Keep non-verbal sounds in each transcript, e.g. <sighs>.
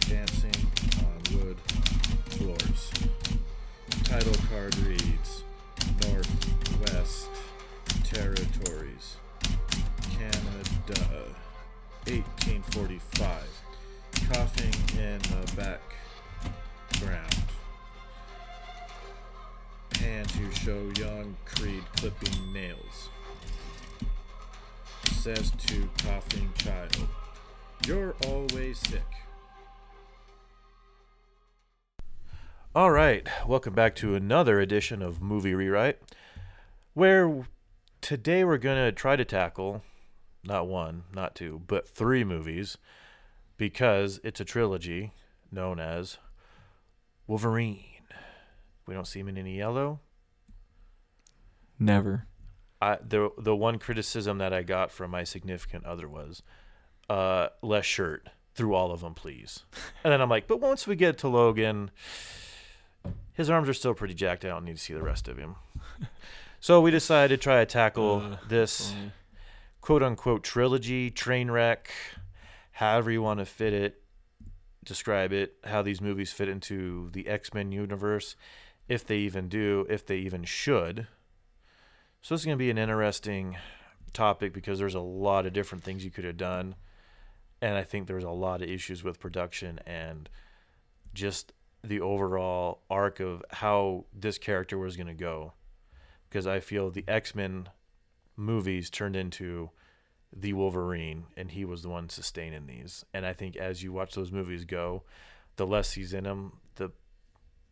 dancing on wood floors. Title card reads Northwest Territories, Canada, 1845. Coughing in the background. Hand to show young Creed clipping nails. Says to coughing child, All right, welcome back to another edition of Movie Rewrite, where today we're going to try to tackle not one, not two, but three movies because it's a trilogy known as Wolverine. We don't see him in any yellow. Never. I the the one criticism that I got from my significant other was uh less shirt through all of them please. And then I'm like, but once we get to Logan, his arms are still pretty jacked. I don't need to see the rest of him. <laughs> so we decided to try to tackle Uh, this funny. quote unquote trilogy, train wreck, however you want to fit it, describe it, how these movies fit into the X Men universe, if they even do, if they even should. So this is going to be an interesting topic because there's a lot of different things you could have done. And I think there's a lot of issues with production and just the overall arc of how this character was going to go. Because I feel the X Men movies turned into the Wolverine, and he was the one sustaining these. And I think as you watch those movies go, the less he's in them, the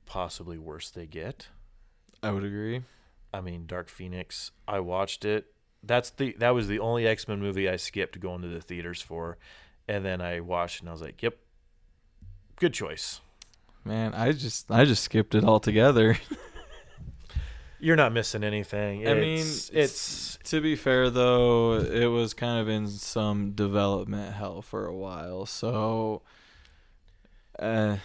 possibly worse they get. I would agree. I mean, Dark Phoenix. I watched it. That's the that was the only X Men movie I skipped going to the theaters for, and then I watched and I was like, "Yep, good choice." Man, I just I just skipped it altogether. <laughs> You're not missing anything. I mean, It's- it's to be fair though, it was kind of in some development hell for a while. So uh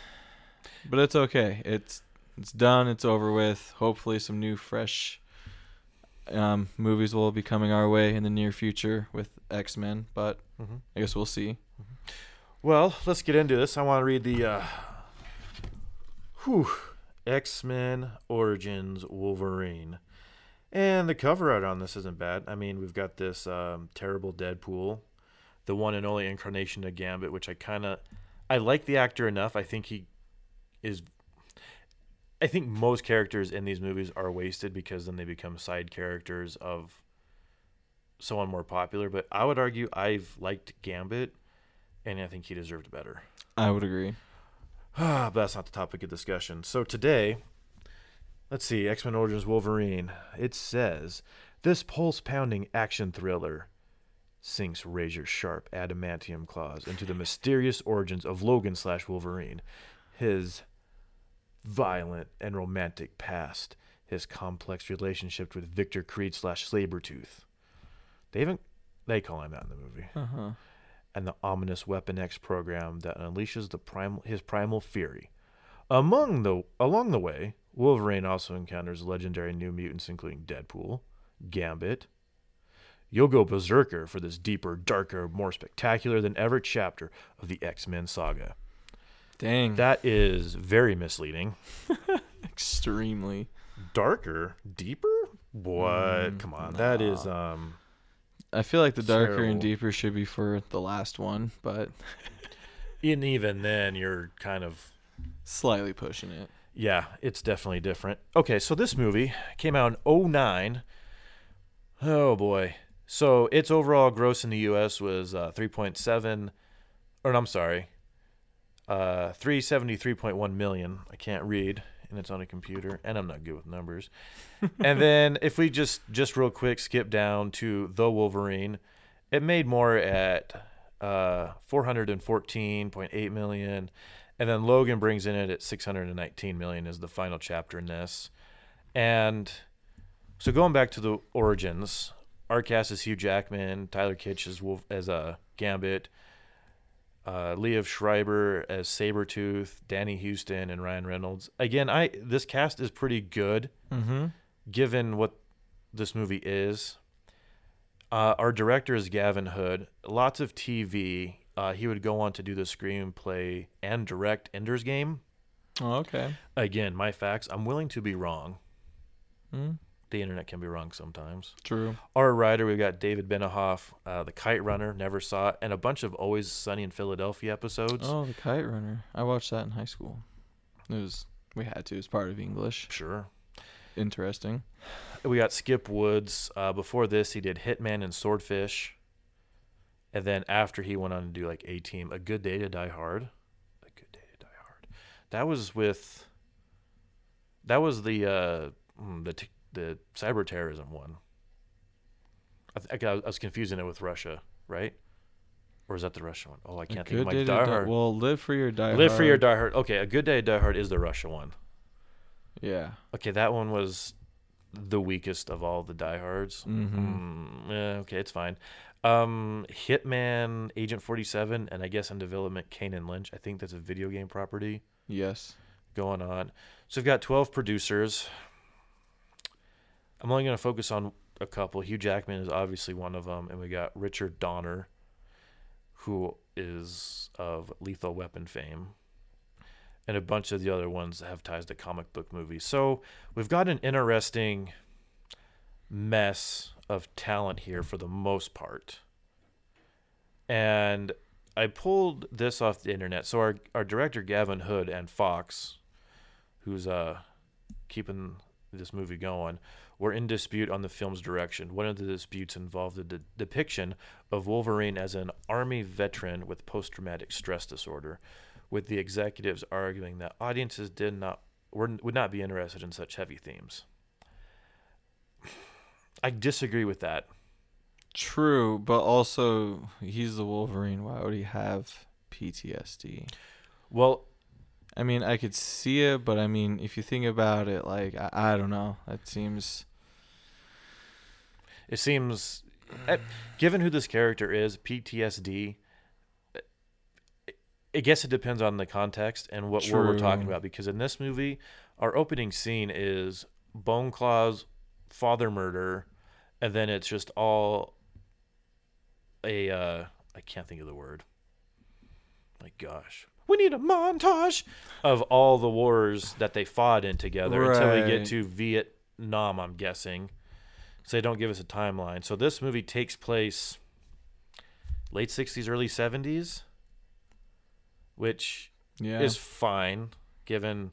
but it's okay. It's it's done, it's over with. Hopefully some new fresh um movies will be coming our way in the near future with X-Men, but Mhm. I guess we'll see. Well, let's get into this. I want to read the uh, whew, X Men Origins Wolverine. And the cover art on this isn't bad. I mean, we've got this um, terrible Deadpool, the one and only incarnation of Gambit, which I kind of. I like the actor enough. I think he is. I think most characters in these movies are wasted because then they become side characters of someone more popular. But I would argue I've liked Gambit and I think he deserved better. I would agree. But that's not the topic of discussion. So today, let's see X Men Origins Wolverine. It says this pulse pounding action thriller sinks razor sharp adamantium claws into the mysterious origins of Logan slash Wolverine, his violent and romantic past, his complex relationship with Victor Creed slash Sabretooth. They even they call him that in the movie Uh-huh. And the ominous Weapon X program that unleashes the primal his primal fury. Among the along the way, Wolverine also encounters legendary new mutants including Deadpool, Gambit. You'll go berserker for this deeper, darker, more spectacular than ever chapter of the X-Men saga. Dang. That is very misleading. <laughs> extremely. Darker, deeper? What? Mm, Come on. That is um I feel like the darker and deeper should be for the last one, but <laughs> and even then you're kind of slightly pushing it. Yeah, it's definitely different. Okay, so this movie came out in 09. Oh boy. So its overall gross in the US was uh, 3.7 or no, I'm sorry. Uh 373.1 million. I can't read and it's on a computer and I'm not good with numbers. <laughs> and then if we just just real quick skip down to The Wolverine, it made more at uh 414.8 million and then Logan brings in it at 619 million is the final chapter in this. And so going back to the origins, our cast is Hugh Jackman, Taylor Kitsch as Wolf, as a Gambit, uh, Liev Schreiber as Sabretooth, Danny Huston, and Ryan Reynolds. Again, I this cast is pretty good Mm-hmm. given what this movie is. Uh, our director is Gavin Hood. Lots of TV. Uh, Uh, he would go on to do the screenplay and direct Ender's Game. Oh, okay. Again, my facts. I'm willing to be wrong. Mm, The internet can be wrong sometimes. true. Our writer, we've got David Benioff, uh, The Kite Runner, never saw it, and a bunch of Always Sunny in Philadelphia episodes. Oh, the Kite Runner. I watched that in high school. It was we had to. It was part of English. Sure. Interesting. We got Skip Woods. Uh, before this, he did Hitman and Swordfish. And then after he went on to do like A Team, A Good Day to Die Hard. A Good Day to Die Hard. That was with. That was the uh, mm, the t- the cyber terrorism one. I, th- I was confusing it with Russia, right? Or is that the Russia one? Oh, I A can't think good of my day Die Hard. Well, live for your die. Live for your Hard. Die Hard. Okay, A Good Day Die Hard is the Russia one. Yeah. Okay, that one was the weakest of all the Die Hards. Mm-hmm. Mm, yeah, okay, it's fine. Um, Hitman, Agent Forty Seven, and I guess in development, Kane and Lynch. I think that's a video game property Yes. going on. So we've got twelve producers. I'm only going to focus on a couple. Hugh Jackman is obviously one of them, and we got Richard Donner, who is of Lethal Weapon fame, and a bunch of the other ones that have ties to comic book movies. So we've got an interesting mess of talent here for the most part. And I pulled this off the internet. So our our director Gavin Hood and Fox, who's uh keeping this movie going, were in dispute on the film's direction. One of the disputes involved the de- depiction of Wolverine as an army veteran with post-traumatic stress disorder, with the executives arguing that audiences did not were, would not be interested in such heavy themes. I disagree with that. True, but also he's the Wolverine. Why would he have PTSD? Well, I mean, I could see it, but I mean, if you think about it, like I, I don't know, It seems It seems, eh, given who this character is, PTSD. eh, I guess it depends on the context and what we're, we're talking about. Because in this movie, our opening scene is Bone Claw's father murder, and then it's just all a uh, I can't think of the word. My gosh, we need a montage of all the wars that they fought in together until we get to Vietnam. I'm guessing. So they don't give us a timeline. So this movie takes place late 60s, early 70s, which yeah, is fine given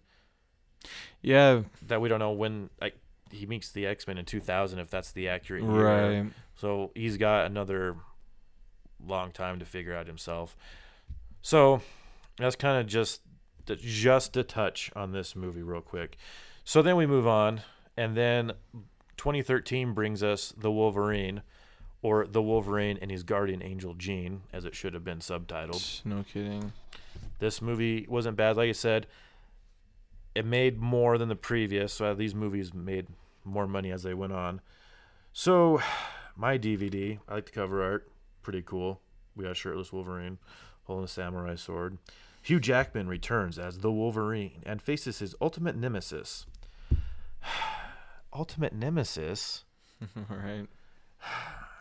yeah, that we don't know when like he meets the X-Men in 2000 if that's the accurate year. right. So he's got another long time to figure out himself. So that's kind of just just a touch on this movie, real quick. So then we move on, and then 2013 brings us the Wolverine, or the Wolverine and his guardian angel Jean, as it should have been subtitled. No kidding. This movie wasn't bad, like I said. It made more than the previous, so these movies made more money as they went on. So, my DVD, I like the cover art, pretty cool. We got shirtless Wolverine holding a samurai sword. Hugh Jackman returns as the Wolverine and faces his ultimate nemesis. Ultimate nemesis <laughs> right.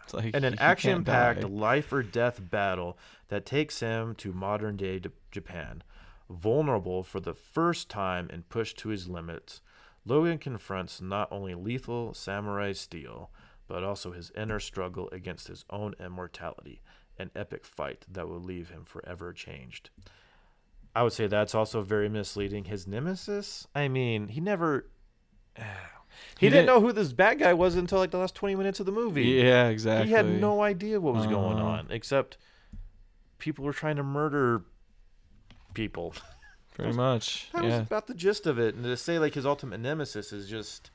It's like in an action-packed life or death battle that takes him to modern-day D- Japan. Vulnerable for the first time and pushed to his limits, Logan confronts not only lethal samurai steel, but also his inner struggle against his own immortality, an epic fight that will leave him forever changed. I would say that's also very misleading. His nemesis? I mean, he never. <sighs> He, He didn't didn't- know who this bad guy was until like the last 20 minutes of the movie. Yeah, exactly. He had no idea what was going Uh-huh. on, except people were trying to murder people. Pretty <laughs> much. That was about the gist of it. And to say like his ultimate nemesis is just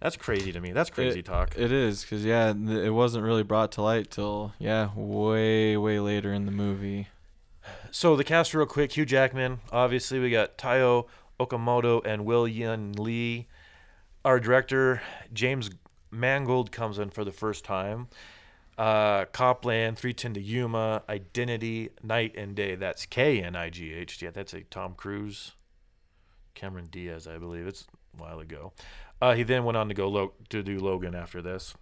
that's crazy to me. That's crazy talk. It is because yeah, it wasn't really brought to light till yeah, way way later in the movie. so the cast real quick: Hugh Jackman, obviously we got Tao Okamoto and Will Yun Lee. Our director James Mangold comes in for the first time. Uh, Copland, 310 to Yuma, Identity, Knight and Day. That's K N I G H. Yeah, that's a Tom Cruise. Cameron Diaz, I believe. It's a while ago. Uh, he then went on to go lo- to do Logan after this.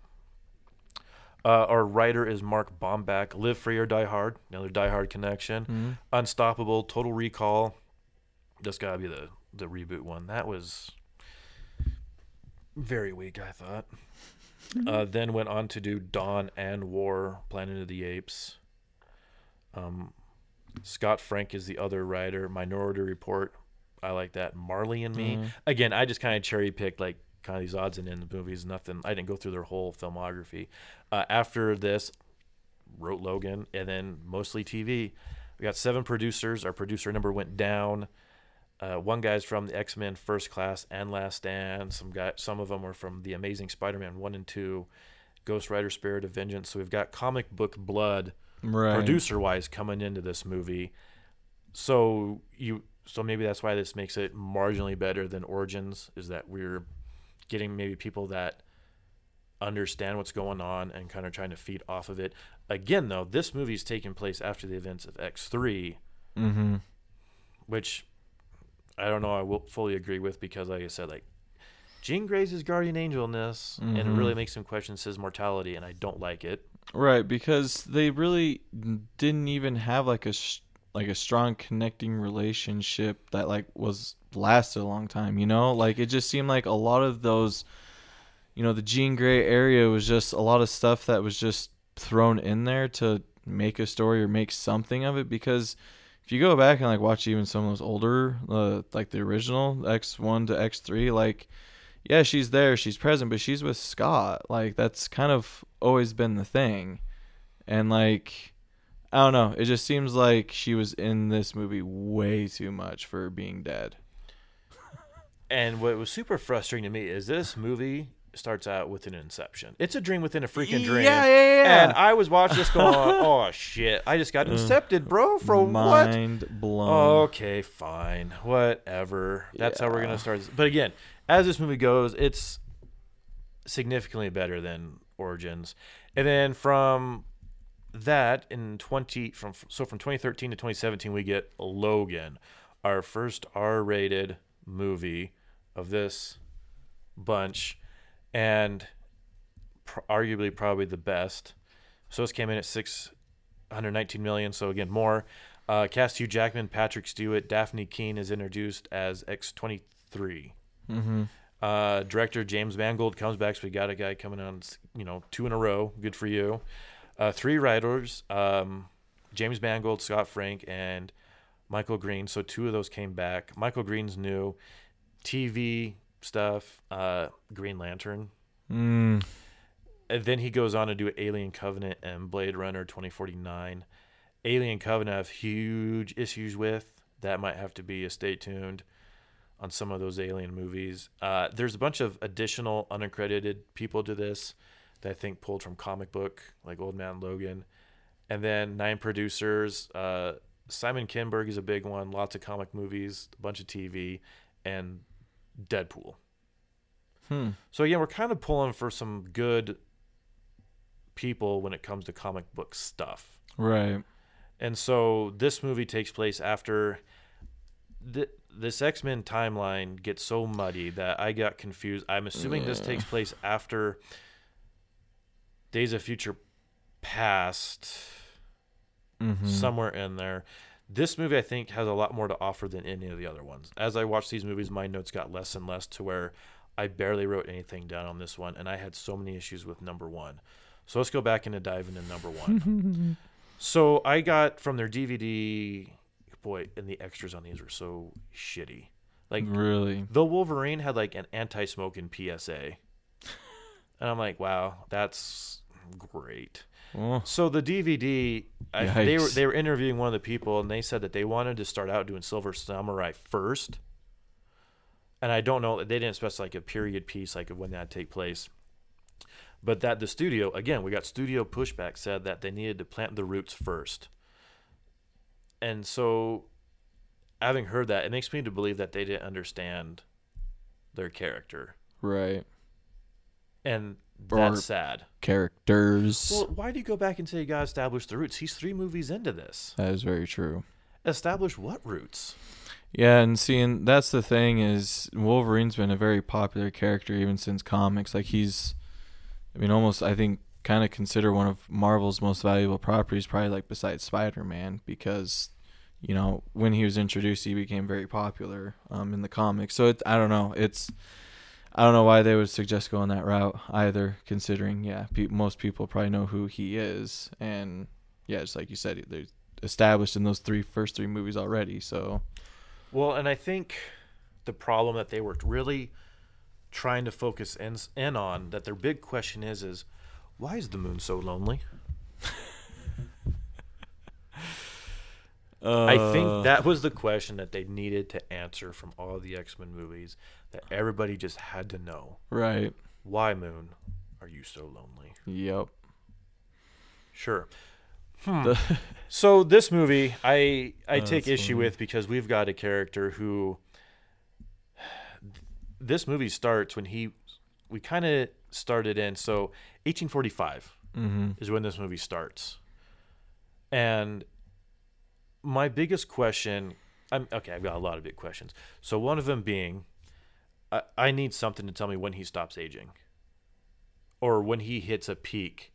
Uh, our writer is Mark Bomback. Live Free or Die Hard, another Die Hard connection. Mhm. Unstoppable, Total Recall. That's gotta be the the reboot one. That was very weak, I thought. Uh, then went on to do Dawn and War, Planet of the Apes. Um, Scott Frank is the other writer. Minority Report, I like that. Marley and Me. Mhm. Again, I just kind of cherry picked like kind of these odds and ends movies. Nothing. I didn't go through their whole filmography. Uh, after this, wrote Logan, and then mostly TV. We got seven producers. Our producer number went down. Uh, one guy's from the X Men First Class and Last Stand. Some guy, some of them are from the Amazing Spider-Man one and two, Ghost Rider: Spirit of Vengeance. So we've got comic book blood Right. producer wise coming into this movie. So you so maybe that's why this makes it marginally better than Origins is that we're getting maybe people that understand what's going on and kind of trying to feed off of it. Again though, this movie's taking place after the events of X3, Mm-hmm. which I don't know I will fully agree with because like I said like Jean Grey's his guardian angel in this, and it really mm-hmm. makes him question his mortality, and I don't like it. Right, because they really didn't even have like a sh- like a strong connecting relationship that like was lasted a long time. You know, like it just seemed like a lot of those, you know, the Jean Grey area was just a lot of stuff that was just thrown in there to make a story or make something of it. Because if you go back and like watch even some of those older, uh, like the original X one to X three, like yeah, she's there, she's present, but she's with Scott. Like that's kind of always been the thing. And like I don't know, it just seems like she was in this movie way too much for being dead. And what was super frustrating to me is this movie starts out with an inception. It's a dream within a freaking dream. Yeah, yeah, yeah. And I was watching this going, <laughs> oh shit, I just got incepted, bro. For what? Mind blown. Okay, fine, whatever. That's how we're gonna start. This. But again, as this movie goes, it's significantly better than Origins. And then from that in 20 from so from 2013 to 2017 we get Logan, our first R-rated movie of this bunch and pr- arguably probably the best. So this came in at 619 million, so again more. Uh, cast Hugh Jackman, Patrick Stewart, Dafne Keen is introduced as X23. Mm-hmm. Uh, director James Mangold comes back, so we got a guy coming on, you know, two in a row. Good for you. Uh, three writers, um, James Mangold, Scott Frank, and Michael Green. So two of those came back. Michael Green's new TV stuff, uh, Green Lantern. Mm. And then he goes on to do Alien Covenant and Blade Runner 2049. Alien Covenant I have huge issues with. That might have to be a stay tuned on some of those alien movies. Uh, there's a bunch of additional unaccredited people to this that I think pulled from comic book, like Old Man Logan. And then nine producers. Uh, Simon Kinberg is a big one. Lots of comic movies, a bunch of TV, and Deadpool. Hmm. So again, we're kind of pulling for some good people when it comes to comic book stuff. Right. And so this movie takes place after th- this X Men timeline gets so muddy that I got confused. I'm assuming this takes place after Days of Future Past, Mm-hmm. somewhere in there. This movie, I think, has a lot more to offer than any of the other ones. As I watched these movies, my notes got less and less to where I barely wrote anything down on this one, and I had so many issues with number one. So let's go back and dive into number one. <laughs> So I got from their DVD, boy, and the extras on these were so shitty. Like really. the Wolverine had like an anti-smoking PSA, and I'm like, wow, that's great. Oh. So the DVD, I, they were they were interviewing one of the people, and they said that they wanted to start out doing Silver Samurai first. And I don't know, they didn't specify like a period piece, like when that take place. But that the studio, again, we got studio pushback said that they needed to plant the roots first. And so, having heard that, it makes me to believe that they didn't understand their character, Right. and Or- that's sad. Characters. Well, why do you go back and say you got to establish the roots? He's three movies into this. that is very true. Establish what roots? Yeah, and seeing that's the thing is Wolverine's been a very popular character even since comics. Like he's, I mean, almost I think kind of consider one of Marvel's most valuable properties, probably like besides Spider Man, because you know when he was introduced, he became very popular um, in the comics. So it, I don't know, it's I don't know why they would suggest going that route either, considering yeah, pe- most people probably know who he is, and yeah, just like you said, they're established in those three first three movies already. So Well, and I think the problem that they were really trying to focus in, in on that their big question is is why is the moon so lonely? <laughs> I Uh, think that was the question that they needed to answer from all the X-Men movies that everybody just had to know. right. Why moon are you so lonely? Yep. Sure. Hmm. <laughs> So this movie, I I Oh, take issue funny. with because we've got a character who. This movie starts when he, we kind of started in so 1845 mm-hmm. is when this movie starts, and my biggest question, I'm okay. I've got a lot of big questions. So one of them being, I, I need something to tell me when he stops aging, or when he hits a peak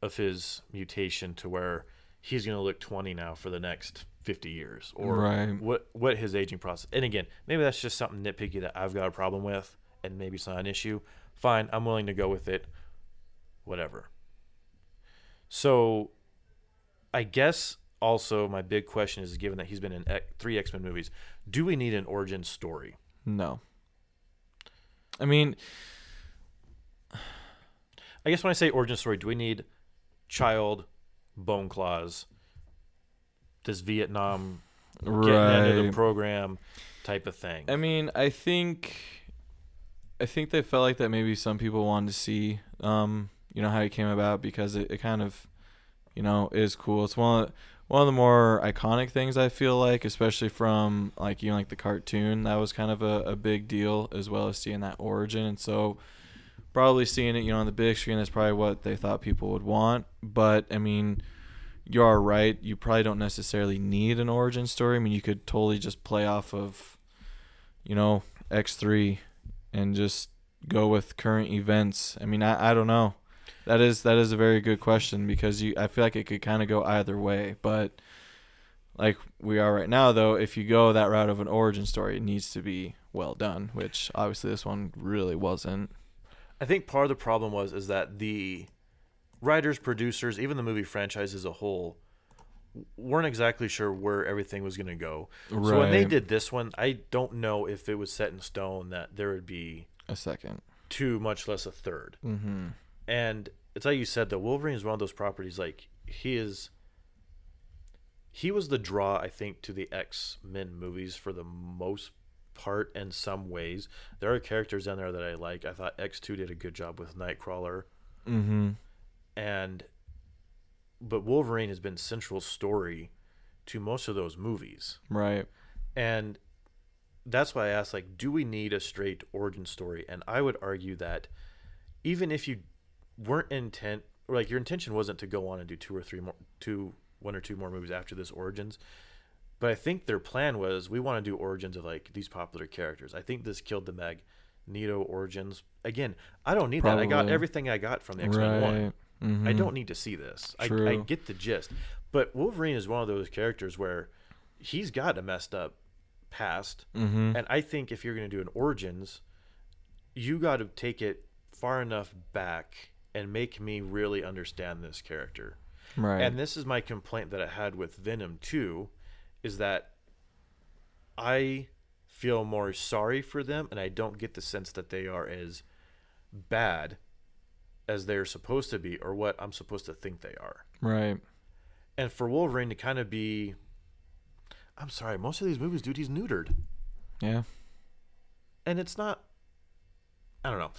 of his mutation to where he's going to look 20 now for the next 50 years or Right. what what his aging process and again maybe that's just something nitpicky that i've got a problem with and maybe it's not an issue fine i'm willing to go with it whatever so i guess also my big question is given that he's been in X- three x-men movies do we need an origin story No. I mean, i guess when i say origin story do we need child bone claws this vietnam getting into the program type of thing. I mean, I think, I think they felt like that maybe some people wanted to see, um, you know, how it came about because it, it kind of, you know, is cool. It's one of one of the more iconic things I feel like, especially from like even like the cartoon. That was kind of a, a big deal as well as seeing that origin, and so probably seeing it, you know, on the big screen. That's probably what they thought people would want. But I mean. You are right. You probably don't necessarily need an origin story. I mean, you could totally just play off of you know, X3 and just go with current events? I mean, I, I don't know. That is that is a very good question because you I feel like it could kind of go either way, but like we are right now though, if you go that route of an origin story, it needs to be well done, which obviously this one really wasn't. I think part of the problem was is that the writers, producers, even the movie franchise as a whole weren't exactly sure where everything was going to go. So when they did this one, I don't know if it was set in stone that there would be a second. two, much less a third. Mhm. And it's like you said, that Wolverine is one of those properties. Like he is, he was the draw, I think, to the X Men movies for the most part. In some ways, there are characters in there that I like. I thought X Two did a good job with Nightcrawler, Mhm. and but Wolverine has been central story to most of those movies, Right. and that's why I asked, like, do we need a straight origin story? And I would argue that even if you weren't intent, or like your intention wasn't to go on and do two or three more, two, one or two more movies after this Origins, but I think their plan was we want to do origins of like these popular characters. I think this killed the meg Nito origins. Again, I don't need that. I got everything I got from the X Men One. Right. Mhm. I don't need to see this. I, I get the gist. But Wolverine is one of those characters where he's got a messed up past. Mhm. And I think if you're going to do an origins, you got to take it far enough back and make me really understand this character. Right. And this is my complaint that I had with Venom 2 is that I feel more sorry for them and I don't get the sense that they are as bad as they're supposed to be or what I'm supposed to think they are. right. And for Wolverine to kind of be I'm sorry, most of these movies dude he's neutered. Yeah. And it's not I don't know.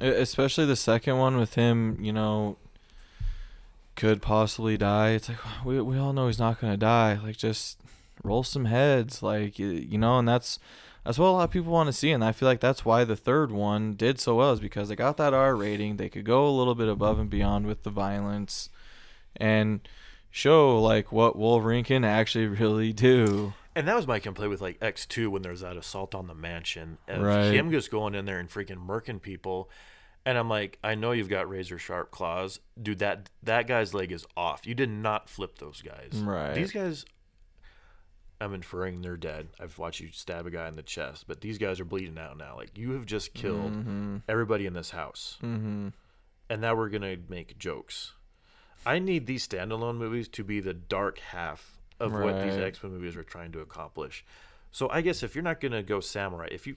Especially the second one with him, you know, could possibly die. It's like we we all know he's not gonna die. Like just roll some heads, like you know, and that's that's what a lot of people want to see, and I feel like that's why the third one did so well is because they got that R rating. They could go a little bit above and beyond with the violence, and show like what Wolverine can actually <laughs> really do. And that was my complaint with like X2 when there's that assault on the mansion of Right. him just going in there and freaking murking people. And I'm like, I know you've got razor sharp claws, dude. That that guy's leg is off. You did not flip those guys. Right. These guys, I'm inferring they're dead. I've watched you stab a guy in the chest, but these guys are bleeding out now. Like you have just killed Mm-hmm. everybody in this house, Mm-hmm. and now we're gonna make jokes. I need these standalone movies to be the dark half of what these X Men movies are trying to accomplish. So I guess if you're not gonna go samurai, if you,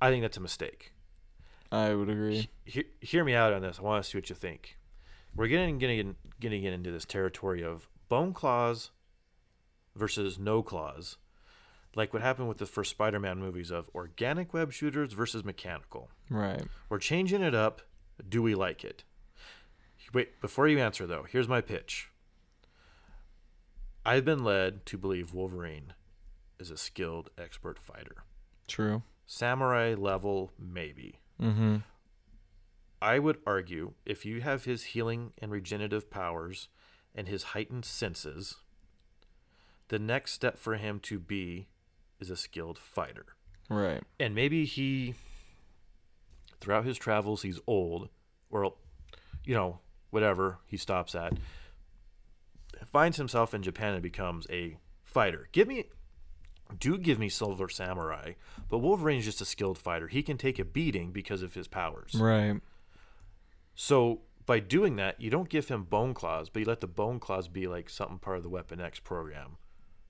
I think that's a mistake. I would agree. He- hear me out on this. I want to see what you think. We're getting getting getting into this territory of bone claws versus no claws, like what happened with the first Spider-Man movies of organic web shooters versus mechanical. Right. We're changing it up. Do we like it? Wait, before you answer though, here's my pitch. I've been led to believe Wolverine is a skilled expert fighter. True. Samurai level, maybe. Mm-hmm. I would argue if you have his healing and regenerative powers and his heightened senses, the next step for him to be is a skilled fighter. Right. And maybe he, throughout his travels, he's old, or, you know, whatever he stops at, finds himself in Japan and becomes a fighter. Give me, do give me Silver Samurai, but Wolverine's just a skilled fighter. He can take a beating because of his powers. Right. So by doing that, you don't give him bone claws, but you let the bone claws be like something part of the Weapon X program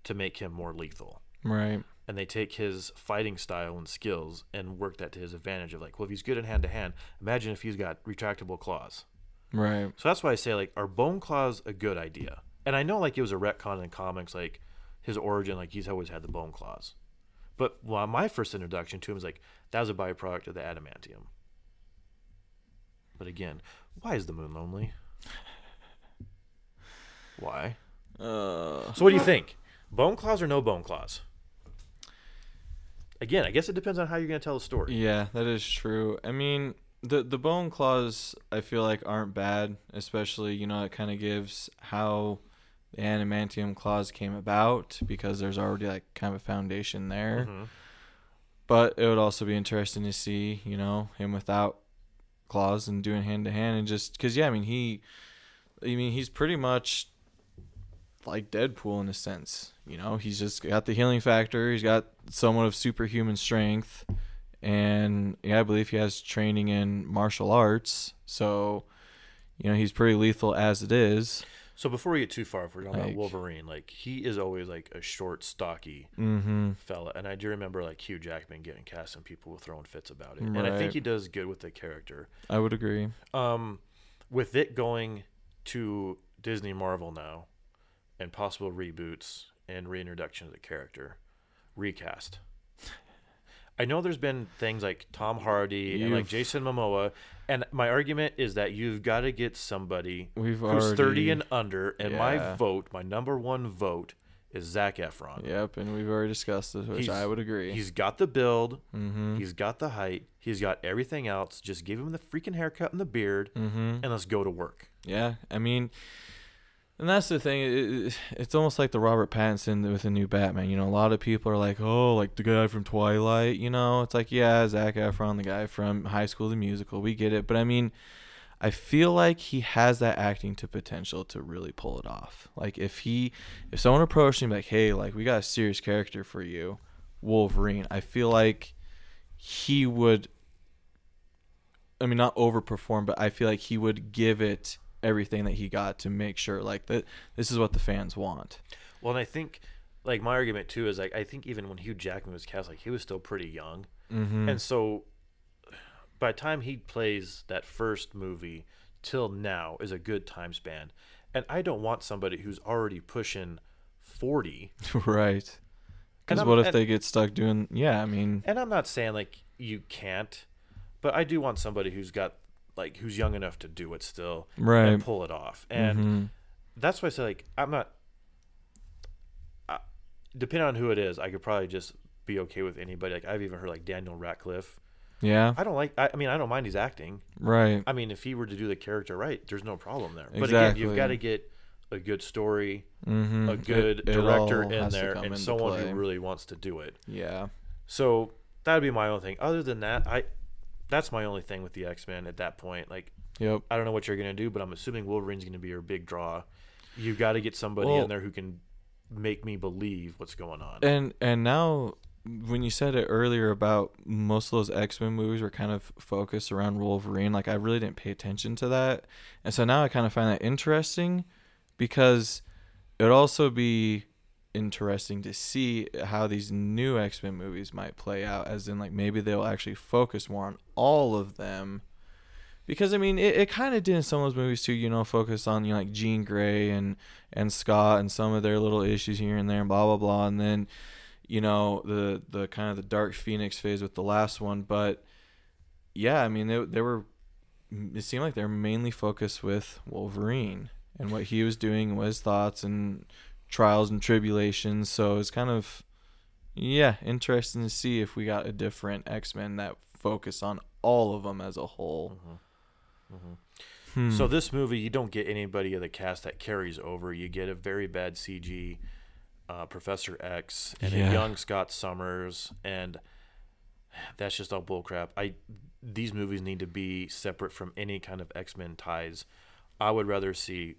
to make him more lethal. Right. And they take his fighting style and skills and work that to his advantage of like, well, if he's good in hand to hand, imagine if he's got retractable claws. Right. So that's why I say like, are bone claws a good idea? And I know like it was a retcon in comics, like his origin, like he's always had the bone claws. But well, my first introduction to him was like that was a byproduct of the adamantium. But again, why is the moon lonely? Why? Uh. So what do you think? Bone claws or no bone claws? Again, I guess it depends on how you're going to tell the story. Yeah, that is true. I mean, the the bone claws I feel like aren't bad, especially you know it kind of gives how the adamantium claws came about because there's already like kind of a foundation there. Mhm. But it would also be interesting to see you know him without claws and doing hand to hand and just because yeah, I mean he, I mean he's pretty much like Deadpool in a sense. You know, he's just got the healing factor. He's got somewhat of superhuman strength, and yeah, I believe he has training in martial arts. So, you know, he's pretty lethal as it is. So before we get too far, if we're talking about Wolverine, like he is always like a short, stocky Mm-hmm. fella, and I do remember like Hugh Jackman getting cast and people were throwing fits about it, and I think he does good with the character. I would agree. Um, with it going to Disney Marvel now, and possible reboots and reintroduction of the character, recast. I know there's been things like Tom Hardy and like Jason Momoa, and my argument is that you've got to get somebody who's already 30 and under, and my vote, my number one vote, is Zac Efron. Yep, and we've already discussed this, which He's- I would agree. He's got the build, mm-hmm. he's got the height, he's got everything else. Just give him the freaking haircut and the beard, mm-hmm. and let's go to work. Yeah, I mean, and that's the thing. It, it- it's almost like the Robert Pattinson with the new Batman. You know, a lot of people are like, "Oh, like the guy from Twilight." You know, it's like, yeah, Zac Efron, the guy from High School the Musical. We get it, but I mean, I feel like he has that acting to potential to really pull it off. Like if he, if someone approached him like, "Hey, like we got a serious character for you, Wolverine," I feel like he would I mean, not overperform, but I feel like he would give it everything that he got to make sure like that this is what the fans want. Well, and I think, like my argument too is like I think even when Hugh Jackman was cast, like he was still pretty young, Mm-hmm. and so by the time he plays that first movie till now is a good time span, and I don't want somebody who's already pushing forty. <laughs> right. Because what if and- they get stuck doing? Yeah, I mean, And I'm not saying like you can't, but I do want somebody who's got like who's young enough to do it still right. and pull it off. And Mhm. that's why I say like I'm not. I, depending on who it is, I could probably just be okay with anybody. Like I've even heard like Daniel Radcliffe. yeah, I don't like. I, I mean, I don't mind his acting. right. I mean, if he were to do the character right, there's no problem there. Exactly. But again, you've got to get a good story, Mm-hmm. a good director in there, and someone who really wants to do it. yeah, So that'd be my own thing. Other than that, I that's my only thing with the X Men at that point. Like, Yep. I don't know what you're gonna do, but I'm assuming Wolverine's gonna be your big draw. You got to get somebody Well- in there who can make me believe what's going on. And and now when you said it earlier about most of those X-Men movies were kind of focused around Wolverine, like I really didn't pay attention to that. And so now I kind of find that interesting because it'd also be interesting to see how these new X-Men movies might play out as in like maybe they'll actually focus more on all of them. Because I mean, it, it kind of did in some of those movies too. You know, focus on you know like Jean Grey and and Scott and some of their little issues here and there, and blah blah blah. And then, you know, the the kind of the Dark Phoenix phase with the last one. But yeah, I mean, they they were. It seemed like they were mainly focused with Wolverine and what he was doing, his thoughts and trials and tribulations. So it's kind of, yeah, interesting to see if we got a different X Men that focus on all of them as a whole. Hmm. So this movie, you don't get anybody of the cast that carries over. You get a very bad CG uh, Professor X and Yeah. a young Scott Summers, and that's just all bullcrap. I these movies need to be separate from any kind of X Men ties. I would rather see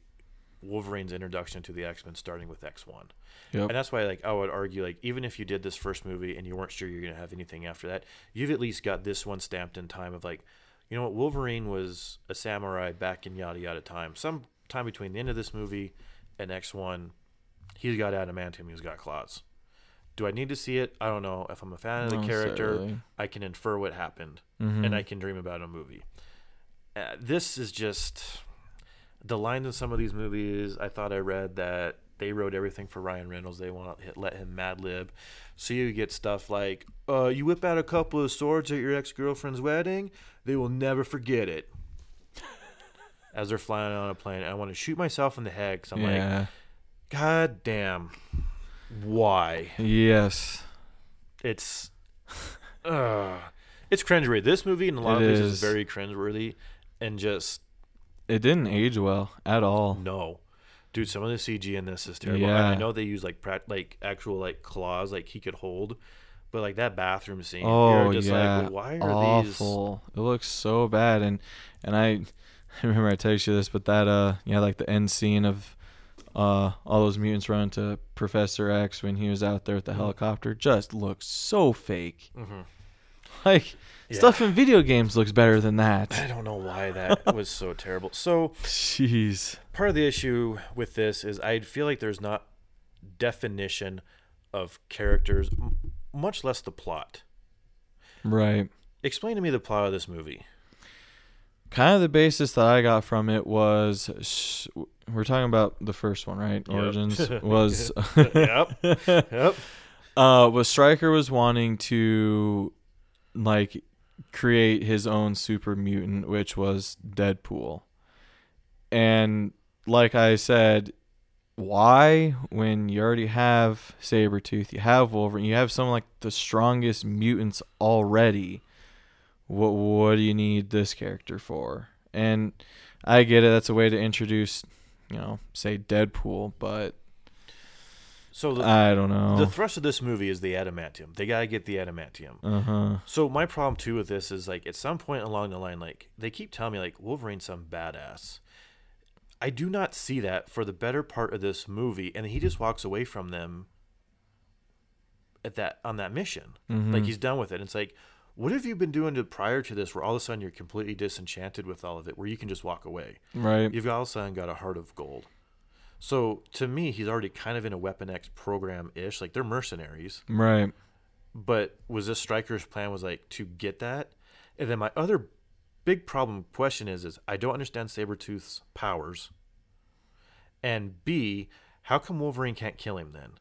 Wolverine's introduction to the X Men starting with X One. Yep. And that's why, like, I would argue, like, even if you did this first movie and you weren't sure you're gonna have anything after that, you've at least got this one stamped in time of like, you know what, Wolverine was a samurai back in yada yada time. Some time between the end of this movie and X one, he's got adamantium, he's got claws. Do I need to see it? I don't know. If I'm a fan of the Not character, necessarily. I can infer what happened, Mhm. and I can dream about a movie. Uh, this is just the lines in some of these movies. I thought I read that they wrote everything for Ryan Reynolds. They want to let him mad lib. So you get stuff like, uh, "You whip out a couple of swords at your ex girlfriend's wedding, they will never forget it." <laughs> As they're flying on a plane, I want to shoot myself in the head because I'm like. God damn, why? yes. It's, uh, it's cringeworthy. This movie in a lot It of places is is. very cringeworthy, and just It didn't age well at all. no, dude. Some of the CG in this is terrible. Yeah. I know they use like prac- like actual like claws like he could hold, but like that bathroom scene, Oh you're just yeah, like, why are these? awful. It looks so bad, and and I, <laughs> I remember I texted you this, but that uh, yeah, like the end scene of, uh, all those mutants run to Professor X when he was out there with the Mhm. helicopter, just looks so fake. Mhm. <laughs> Like Yeah. stuff in video games looks better than that. I don't know why that <laughs> was so terrible. So Jeez. part of the issue with this is I feel like there's not definition of characters, m- much less the plot. Right. Explain to me the plot of this movie. Kind of the basis that I got from it was sh- we're talking about the first one, right? Yep. Origins <laughs> was yep. Yep. uh was Stryker was wanting to like create his own super mutant which was Deadpool. And like I said, why when you already have Sabretooth, you have Wolverine, you have some like the strongest mutants already. What what do you need this character for? And I get it, that's a way to introduce, you know, say Deadpool, but So the, I don't know. the thrust of this movie is the adamantium. They gotta get the adamantium. Uh huh. So my problem too with this is like at some point along the line, like they keep telling me like Wolverine's some badass. I do not see that for the better part of this movie, and he just walks away from them at that on that mission. Mhm. Like he's done with it. It's like, what have you been doing to prior to this, where all of a sudden you're completely disenchanted with all of it, where you can just walk away? Right. You've all of a sudden got a heart of gold. So to me, he's already kind of in a Weapon X program ish. Like they're mercenaries. Right. But was this Stryker's plan was like to get that? And then my other big problem question is is I don't understand Sabretooth's powers. And B, how come Wolverine can't kill him then?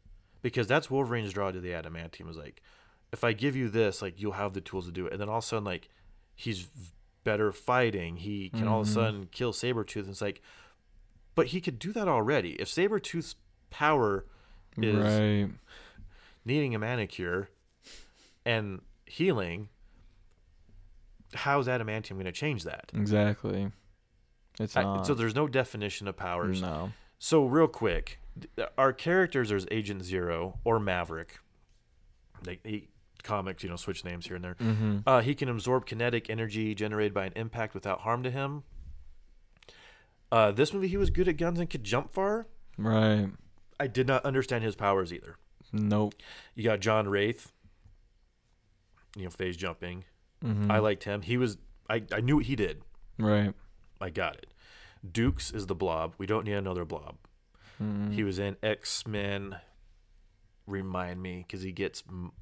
Because that's Wolverine's draw to the adamantium is like, if I give you this, like you'll have the tools to do it. And then all of a sudden, like he's better fighting. He can all of a Mhm. sudden kill Sabretooth. And it's like, but he could do that already. If Sabretooth's power is right. needing a manicure and healing, how's adamantium going to change that? Exactly. It's I- not. so there's no definition of powers. no. So real quick, our characters there's Agent Zero or Maverick. They, he comics, you know, switch names here and there. Mm-hmm. Uh, he can absorb kinetic energy generated by an impact without harm to him. Uh, this movie, he was good at guns and could jump far. Right. I did not understand his powers either. Nope. You got John Wraith, you know, phase jumping. Mm-hmm. I liked him. He was, I, I knew what he did. Right. I got it. Dukes is the blob. We don't need another blob. Mm-hmm. He was in X Men. Remind me, because he gets m-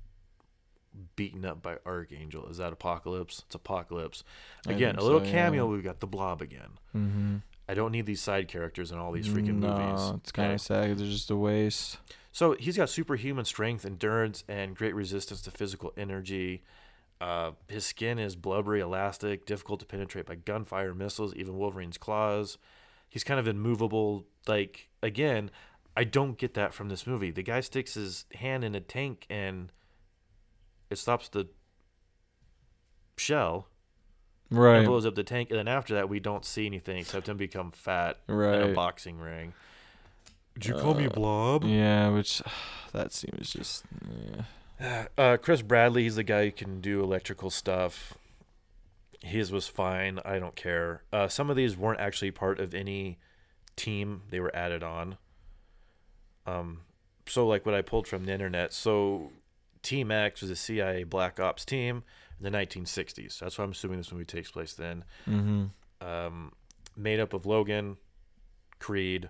beaten up by Archangel. Is that Apocalypse? It's Apocalypse. Again, a little so, yeah. cameo. We've got the blob again. Mm-hmm. I don't need these side characters in all these freaking no, movies. It's kind Okay. of sad. They're just a waste. So he's got superhuman strength, endurance, and great resistance to physical energy. Uh, his skin is blubbery, elastic, difficult to penetrate by gunfire, missiles, even Wolverine's claws. He's kind of immovable. Like again, I don't get that from this movie. The guy sticks his hand in a tank and it stops the shell and Right. blows up the tank, and then after that, we don't see anything except him become fat in a boxing ring. Did you call me Uh, Blob? Yeah, which <sighs> that seems just yeah. <sighs> Uh, Chris Bradley, he's the guy who can do electrical stuff. His was fine. I don't care. Uh, some of these weren't actually part of any team; they were added on. Um, so like what I pulled from the internet. So, Team X was a CIA Black Ops team in the 1960s. That's why I'm assuming this movie takes place then. Mm-hmm. Um, made up of Logan, Creed,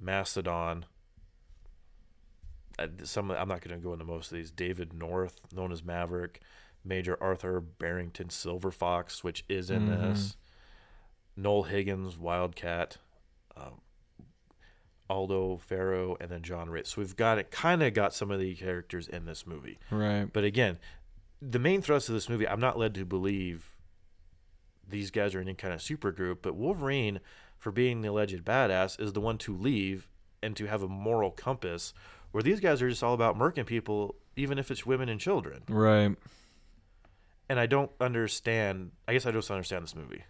Mastodon. Uh, some I'm not going to go into most of these. David North, known as Maverick, Major Arthur Barrington Silver Fox, which is in Mhm. this. Noel Higgins, Wildcat, um, Aldo Ferro, and then John Ritz. So we've got it. Kind of got some of the characters in this movie. Right. But again, the main thrust of this movie, I'm not led to believe these guys are in any kind of super group, but Wolverine, for being the alleged badass, is the one to leave and to have a moral compass where these guys are just all about murking people, even if it's women and children. Right. And I don't understand. I guess I don't understand this movie.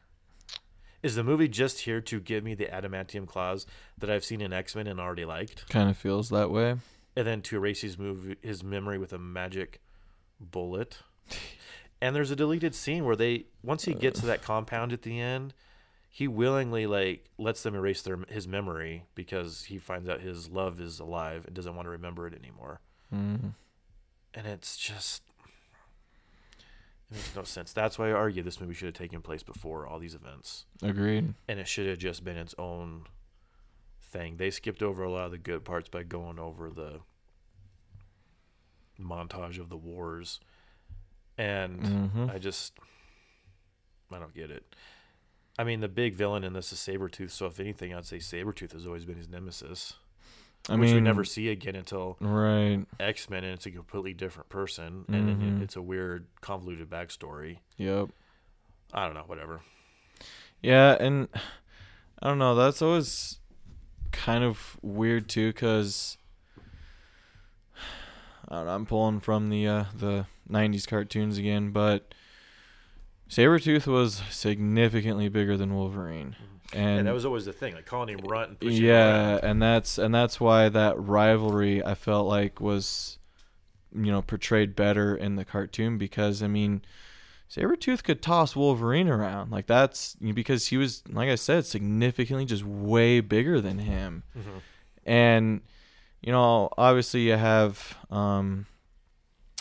Is the movie just here to give me the adamantium claws that I've seen in X Men and already liked, Kind of feels that way. and then to erase his movie, his memory with a magic bullet? And there's a deleted scene where they once he gets to that compound at the end, he willingly like lets them erase their his memory because he finds out his love is alive and doesn't want to remember it anymore. Mm. And it's just it makes no sense. That's why I argue this movie should have taken place before all these events, Agreed. and it should have just been its own thing. They skipped over a lot of the good parts by going over the montage of the wars, and Mm-hmm. I just I don't get it. I mean, the big villain in this is Sabretooth, so if anything, I'd say Sabretooth has always been his nemesis, I which mean, we never see again until Right. X Men, and it's a completely different person, and then Mhm. it's a weird, convoluted backstory. Yep. I don't know, whatever. Yeah, and I don't know. That's always kind of weird too, because I don't know, I'm pulling from the uh, the '90s cartoons again, but Sabretooth was significantly bigger than Wolverine, and, And, that was always the thing, like calling him runt and pushing yeah, and that's and that's why that rivalry I felt like was, you know, portrayed better in the cartoon because I mean, Sabretooth could toss Wolverine around. Like that's because he was like I said significantly just way bigger than him, Mhm. and you know obviously you have um,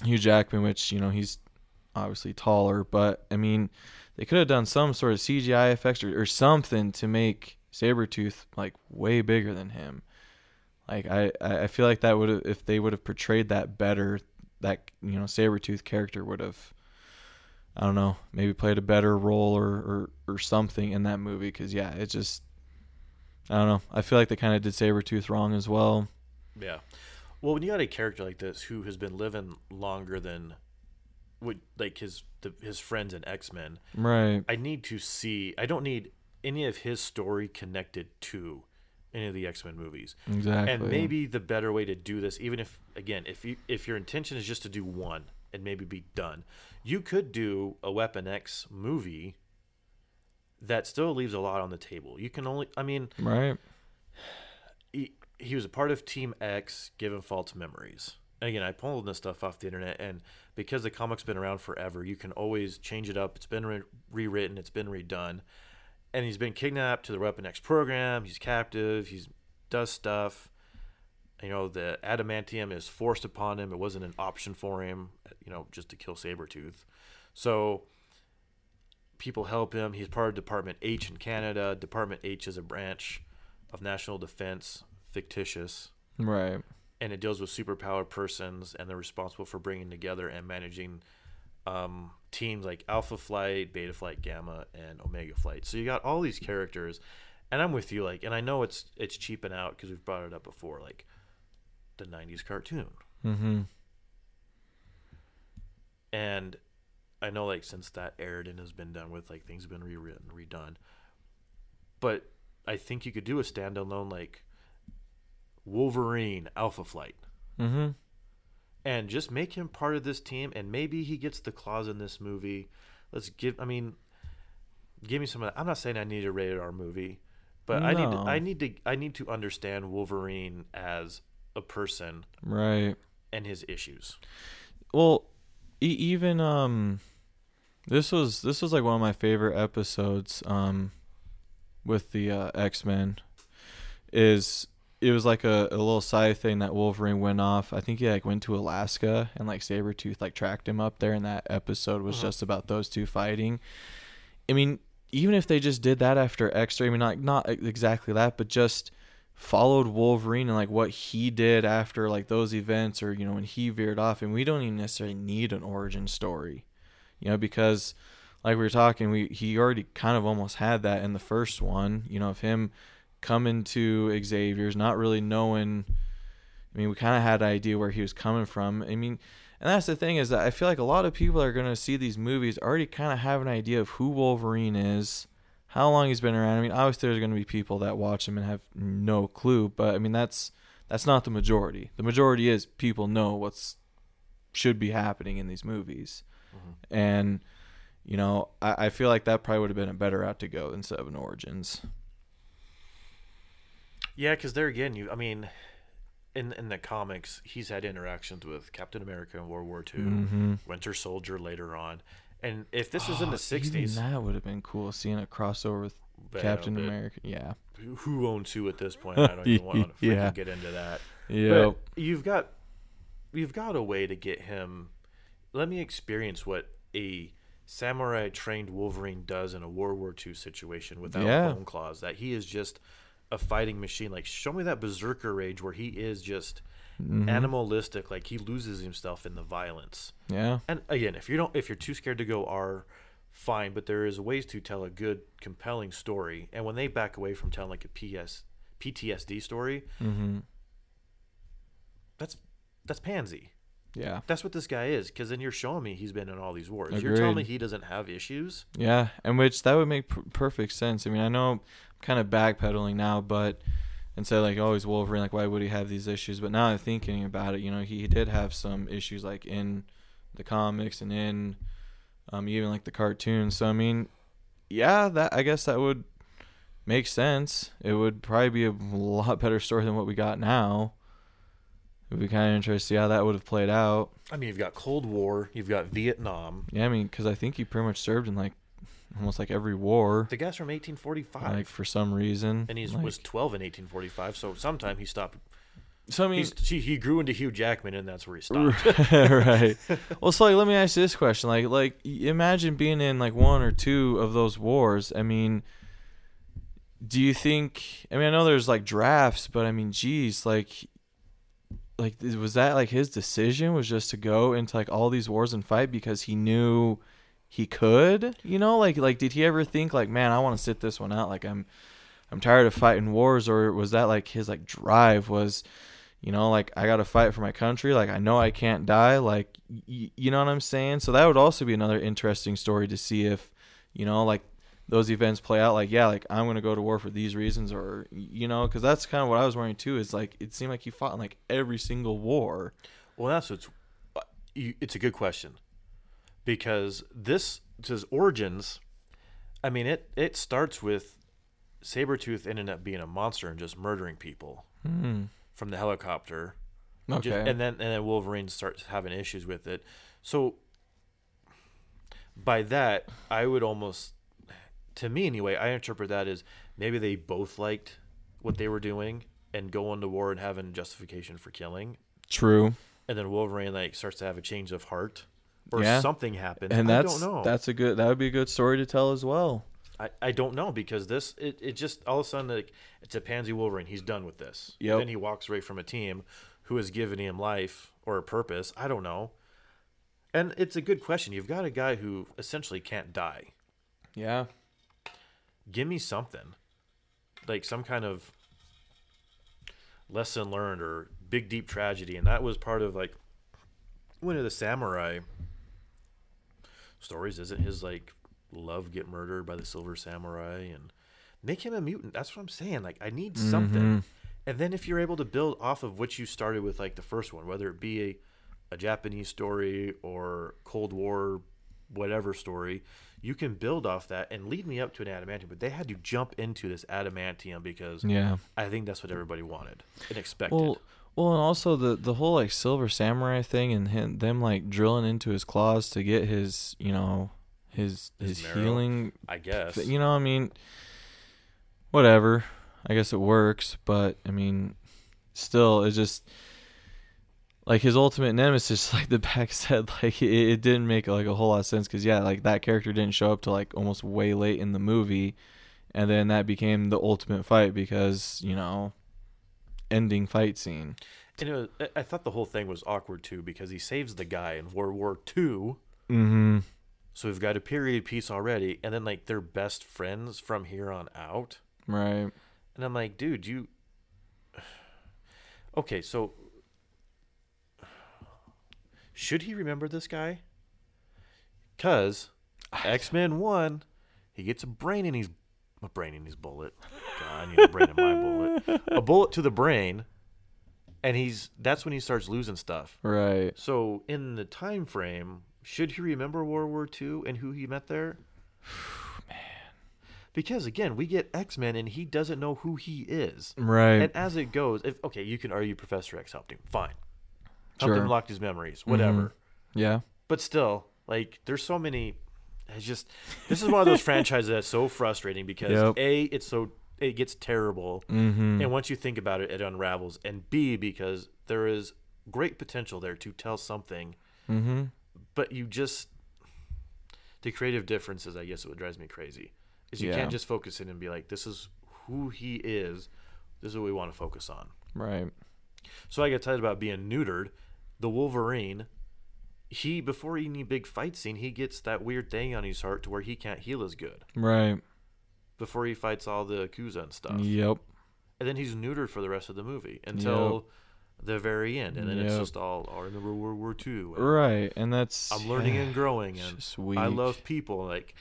Hugh Jackman, which you know he's obviously taller, but I mean they could have done some sort of CGI effects or, or something to make Sabretooth like way bigger than him. Like I, I feel like that would have if they would have portrayed that better, that you know Sabretooth character would have I don't know, maybe played a better role or or, or something in that movie cuz yeah, it just I don't know. I feel like they kind of did Sabretooth wrong as well. Yeah. Well, when you got a character like this who has been living longer than would like his the, his friends in X Men, Right. I need to see. I don't need any of his story connected to any of the X Men movies. Exactly. And maybe the better way to do this, even if again, if you if your intention is just to do one and maybe be done, you could do a Weapon X movie that still leaves a lot on the table. You can only, I mean, Right. He, was a part of Team X, given false memories, and again, I pulled this stuff off the internet, and because the comic's been around forever, you can always change it up. It's been re- rewritten, it's been redone, and he's been kidnapped to the Weapon X program. He's captive. He's does stuff. You know, the adamantium is forced upon him. It wasn't an option for him. You know, just to kill Sabretooth. So people help him. He's part of Department H in Canada. Department H is a branch of national defense, fictitious Right. and it deals with superpowered persons and they're responsible for bringing together and managing um, teams like Alpha Flight, Beta Flight, Gamma, and Omega Flight. So you got all these characters, and I'm with you. Like, and I know it's it's cheaping out because we've brought it up before, like the '90s cartoon, Mm-hmm. and I know like since that aired and has been done with, like things have been rewritten, redone. But I think you could do a standalone like Wolverine Alpha Flight. Mm-hmm. and just make him part of this team and maybe he gets the claws in this movie let's give i mean give me some of that i'm not saying i need a rated r movie but i need. To, I need to i need to understand wolverine as a person Right. and his issues Well, e- even um, this was this was like one of my favorite episodes um, with the uh, X Men. Is it was like a, a little side thing that Wolverine went off. I think he like went to Alaska and like Sabretooth like tracked him up there and that episode was Uh-huh. just about those two fighting. I mean, even if they just did that after X-ray, I mean like not exactly that, but just followed Wolverine and like what he did after like those events or you know when he veered off and we don't even necessarily need an origin story. You know, because like we were talking, we he already kind of almost had that in the first one, you know, of him coming to Xavier's, not really knowing I mean, we kind of had an idea where he was coming from. I mean, and that's the thing is that I feel like a lot of people are going to see these movies already kind of have an idea of who Wolverine is, how long he's been around. I mean, obviously there's going to be people that watch him and have no clue, but I mean that's that's not the majority. The majority is people know what's should be happening in these movies, mm-hmm. and you know I, I feel like that probably would have been a better route to go instead of an origins. Yeah because there again you i mean in in the comics he's had interactions with captain america in world war ii Mm-hmm. winter soldier later on and if this was in the Oh, 60s that would have been cool seeing a crossover with Captain America. Yeah. who- owns who at this point i don't even want to <laughs> freaking Yeah. get into that Yeah. You've got you've got a way to get him. Let me experience what a samurai trained Wolverine does in a World War II situation without Yeah. bone claws. That he is just a fighting machine. Like show me that berserker rage where he is just Mhm. animalistic. Like he loses himself in the violence. Yeah. And again, if you don't, if you're too scared to go R, fine. But there is ways to tell a good, compelling story. And when they back away from telling like a PS PTSD story, Mm-hmm. that's that's pansy. Yeah. That's what this guy is. Because then you're showing me he's been in all these wars. You're telling me he doesn't have issues. Yeah, and which that would make p- perfect sense. I mean, I know kind of backpedaling now, but instead of like always Wolverine, like why would he have these issues? But now I'm thinking about it, you know, he did have some issues like in the comics and in um even like the cartoons. So I mean, yeah, that I guess that would make sense. It would probably be a lot better story than what we got now. It'd be kind of interesting to see how that would have played out. I mean, you've got Cold War, you've got Vietnam. Yeah, I mean, because I think he pretty much served in like almost like every war. The guy's from 1845, like for some reason. and he like, was 12 in 1845. So sometime he stopped. so I mean, he, he grew into Hugh Jackman, and that's where he stopped. <laughs> right. Well, so like, let me ask you this question: like, like imagine being in like one or two of those wars. I mean, do you think? I mean, I know there's like drafts, but I mean, geez, like, like was that like his decision was just to go into like all these wars and fight because he knew he could? You know, like, like did he ever think like, man, I want to sit this one out? Like, I'm, I'm tired of fighting wars, or was that like his like drive was? you know like i gotta fight for my country like i know i can't die like y- you know what i'm saying so that would also be another interesting story to see if you know like those events play out like yeah like i'm gonna go to war for these reasons or you know because that's kind of what i was wondering too is like it seemed like he fought in like every single war Well, that's what's. uh, it's a good question, because this says origins. I mean, it it starts with Sabretooth ended up being a monster and just murdering people hmm. from the helicopter, Okay. and then and then Wolverine starts having issues with it. So by that, I would almost, to me anyway, I interpret that as maybe they both liked what they were doing and going to war and having justification for killing, True. and then Wolverine like starts to have a change of heart or Yeah. something happened. And I that's know. that's a good that would be a good story to tell as well. I, I don't know because this it, it just all of a sudden like it's a pansy Wolverine. He's done with this. Yeah. Then he walks away from a team who has given him life or a purpose. I don't know. And it's a good question. You've got a guy who essentially can't die. Yeah. Give me something. Like some kind of lesson learned or big deep tragedy. And that was part of like one of the samurai stories, isn't his like love get murdered by the silver samurai and make him a mutant. That's what I'm saying. Like I need something. Mhm. And then if you're able to build off of what you started with like the first one, whether it be a, a Japanese story or Cold War whatever story, you can build off that and lead me up to an adamantium. But they had to jump into this adamantium because Yeah. I think that's what everybody wanted and expected. Well, well, and also the the whole like silver samurai thing and him, them like drilling into his claws to get his, you know, his His his, healing. I guess. You know, I mean, whatever. I guess it works, but I mean, still, it's just like his ultimate nemesis. <laughs> Like the back said, like it, it didn't make like a whole lot of sense because yeah, like that character didn't show up to like almost way late in the movie, and then that became the ultimate fight because you know, ending fight scene. And it was, I- I thought the whole thing was awkward too because he saves the guy in World War II. Mm-hmm. So we've got a period piece already, and then like they're best friends from here on out. Right. And I'm like, dude, you. <sighs> Okay, so should he remember this guy? Cause X Men One, he gets a brain in his a brain in his bullet. God, I need a brain in my bullet. A bullet to the brain, and he's that's when he starts losing stuff. Right. So in the time frame, should he remember World War II and who he met there? <sighs> Man. Because again, we get X Men and he doesn't know who he is. Right. And as it goes, if okay, you can argue Professor X helped him. Fine. Helped him Sure. lock his memories, whatever. Mm-hmm. yeah. But still, like there's so many it's just this is one of those franchises that's so frustrating because <laughs> Yep. A, it's so it gets terrible. Mm-hmm. And once you think about it, it unravels. And B, because there is great potential there to tell something mm-hmm. but you just the creative differences i guess what drives me crazy is you Yeah. can't just focus in and be like this is who he is this is what we want to focus on Right. so i got excited about being neutered the wolverine he before any big fight scene he gets that weird thing on his heart to where he can't heal as good Right. Before he fights all the Yakuza and stuff Yep. and then he's neutered for the rest of the movie until the very end and then it's just all oh, I remember world war ii and Right. And that's i'm learning yeah, and growing and i love people like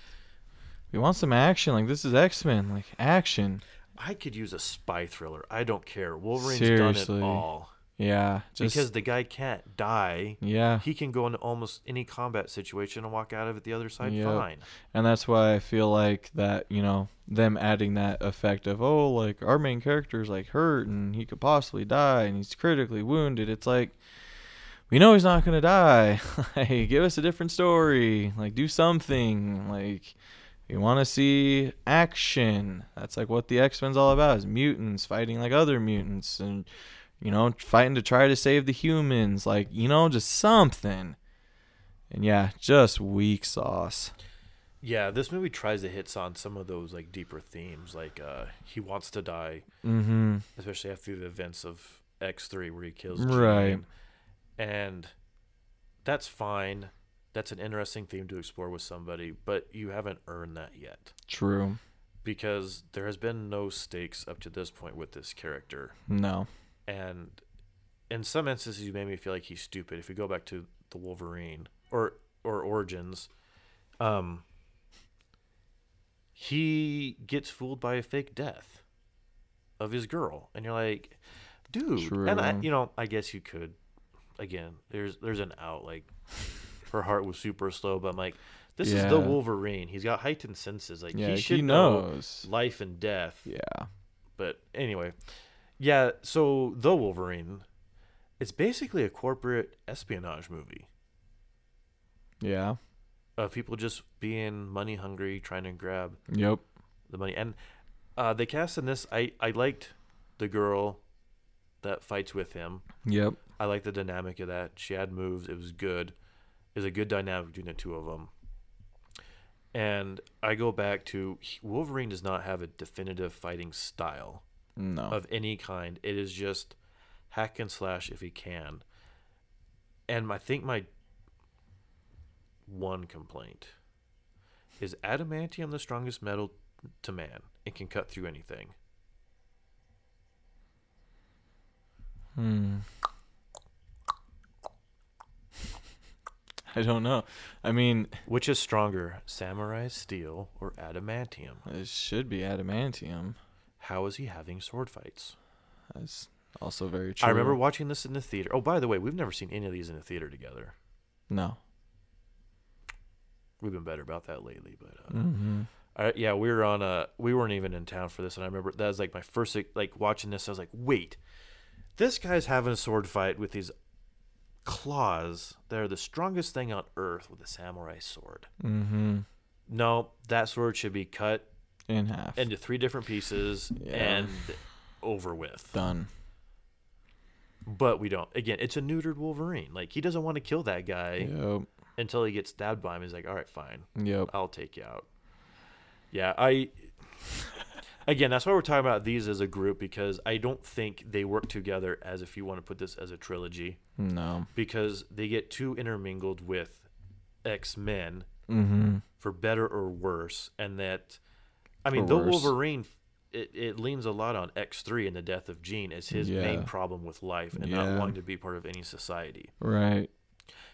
We want some action. Like this is X Men. Like action. I could use a spy thriller. I don't care. Wolverine's Seriously. done it all. Yeah. Just because the guy can't die. yeah. He can go into almost any combat situation and walk out of it the other side Yep. fine. And that's why I feel like that, you know, them adding that effect of, oh, like our main character is like hurt and he could possibly die and he's critically wounded. It's like, we know he's not going to die. <laughs> like, give us a different story. Like, do something. Like, we want to see action. That's like what the X Men's all about is mutants fighting like other mutants and, you know, fighting to try to save the humans. Like, you know, just something. And yeah, just weak sauce. Yeah, this movie tries to hit on some of those like deeper themes, like uh, he wants to die, Mm-hmm. especially after the events of X three where he kills Right. And that's fine. That's an interesting theme to explore with somebody, but you haven't earned that yet True. because there has been no stakes up to this point with this character. No. And in some instances you made me feel like he's stupid. If we go back to the wolverine or or origins um he gets fooled by a fake death of his girl. And you're like dude. And I, you know i guess you could again there's there's an out like her heart was super slow but i'm like this is the wolverine. He's got heightened senses. Like Yeah, he he, should know knows. life and death. Yeah. but anyway, yeah. So the Wolverine, it's basically a corporate espionage movie Yeah. of people just being money hungry, trying to grab Yep. the money. And uh, they cast in this. I I liked the girl that fights with him. Yep. I like the dynamic of that. She had moves. It was good. It was a good dynamic between the two of them. And I go back to Wolverine does not have a definitive fighting style No. of any kind. It is just hack and slash if he can. And I think my one complaint is adamantium the strongest metal to man. It can cut through anything. Hmm. <laughs> I don't know. I mean, Which is stronger, samurai steel or adamantium? it should be adamantium. How is he having sword fights? That's also very true. I remember watching this in the theater. Oh, by the way, we've never seen any of these in the theater together. No. We've been better about that lately, but uh, Mm-hmm. I, yeah, we were on a. We weren't even in town for this, and I remember that was like my first like watching this. I was like, wait, this guy's having a sword fight with these claws. They're the strongest thing on earth with a samurai sword. Mm-hmm. No, that sword should be cut In half. into three different pieces Yeah. and over with. Done. But we don't. Again, it's a neutered Wolverine. Like he doesn't want to kill that guy Yep. until he gets stabbed by him. He's like, all right, fine. Yep. I'll take you out. Yeah, I. Again, that's why we're talking about these as a group because I don't think they work together as if you want to put this as a trilogy No. because they get too intermingled with X Men Mm-hmm. for better or worse, and that I mean, the worse. Wolverine. It, it leans a lot on X3 and the death of Jean as his Yeah. main problem with life and not wanting to be part of any society. Right.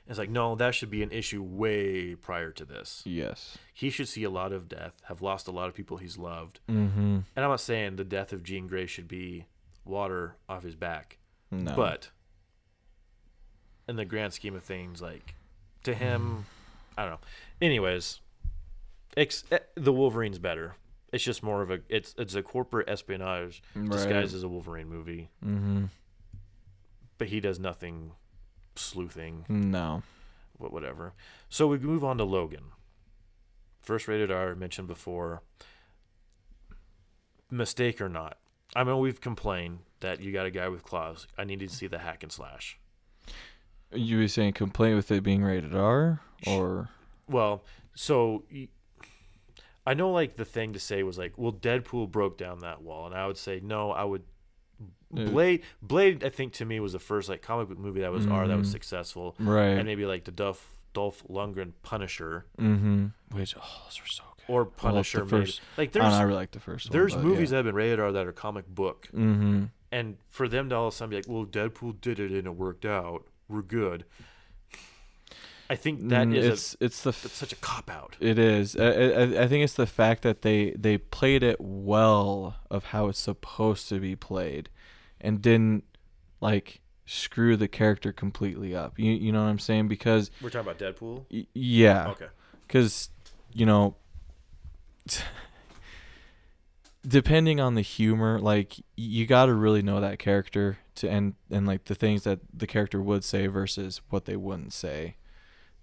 It's like, no, that should be an issue way prior to this. Yes. He should see a lot of death, have lost a lot of people he's loved. Mm-hmm. And I'm not saying the death of Jean Grey should be water off his back, No. but in the grand scheme of things, like to him, I don't know. Anyways, ex- eh, the Wolverine's better. It's just more of a it's it's a corporate espionage disguised as a Wolverine movie, Mm-hmm. but he does nothing sleuthing. No. wh- whatever. So we move on to Logan. First rated R, mentioned before. Mistake or not, I mean we've complained that you got a guy with claws. I needed to see the hack and slash. You were saying complaint with it being rated R, or Well, so I know like the thing to say was like, well, Deadpool broke down that wall, and I would say no. I would Blade. Blade, I think to me was the first like comic book movie that was R that was Mhm. successful, right? and maybe like the Duff Dolph Lundgren Punisher mm-hmm. Which oh, those are so good. or I love the Punisher. maybe. first- Like I, know, there's I really like the first one. There's but movies yeah. that have been rated R that are comic book, Mm-hmm. and for them to all of a sudden be like, "Well, Deadpool did it and it worked out. We're good." I think that Mm, is it's it's the a, such a cop out. It is. I, I, I think it's the fact that they they played it well of how it's supposed to be played, and didn't like screw the character completely up. You you know what I'm saying? Because We're talking about Deadpool. y- yeah, Okay. because you know, depending on the humor, like you got to really know that character to and and like the things that the character would say versus what they wouldn't say.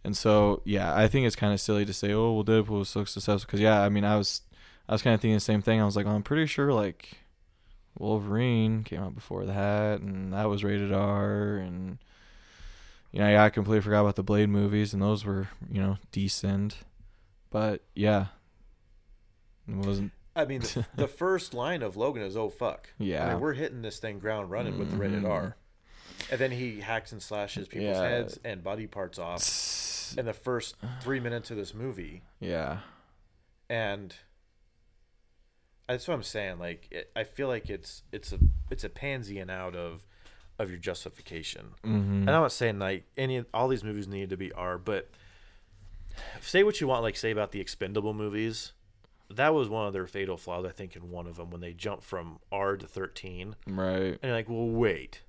And so, yeah, I think it's kind of silly to say, "Oh, well, Deadpool was so successful." Because, yeah, I mean, I was, I was kind of thinking the same thing. I was like, well, I'm pretty sure like Wolverine came out before that, and that was rated R, and you know, yeah, I completely forgot about the Blade movies, and those were, you know, decent. But yeah, it wasn't. I mean, the, the <laughs> first line of Logan is "Oh fuck." I Yeah, mean, we're hitting this thing ground running with the rated Mhm. R, and then he hacks and slashes people's Yeah. heads and body parts off in the first three minutes of this movie. yeah, and that's what I'm saying. Like, it, I feel like it's it's a it's a pansying out of of your justification. mm-hmm. And I'm not saying like any all these movies need to be R, but say what you want. Like say about the Expendable movies, that was one of their fatal flaws. I think in one of them when they jumped from R to 13, right. and you're like, well, wait,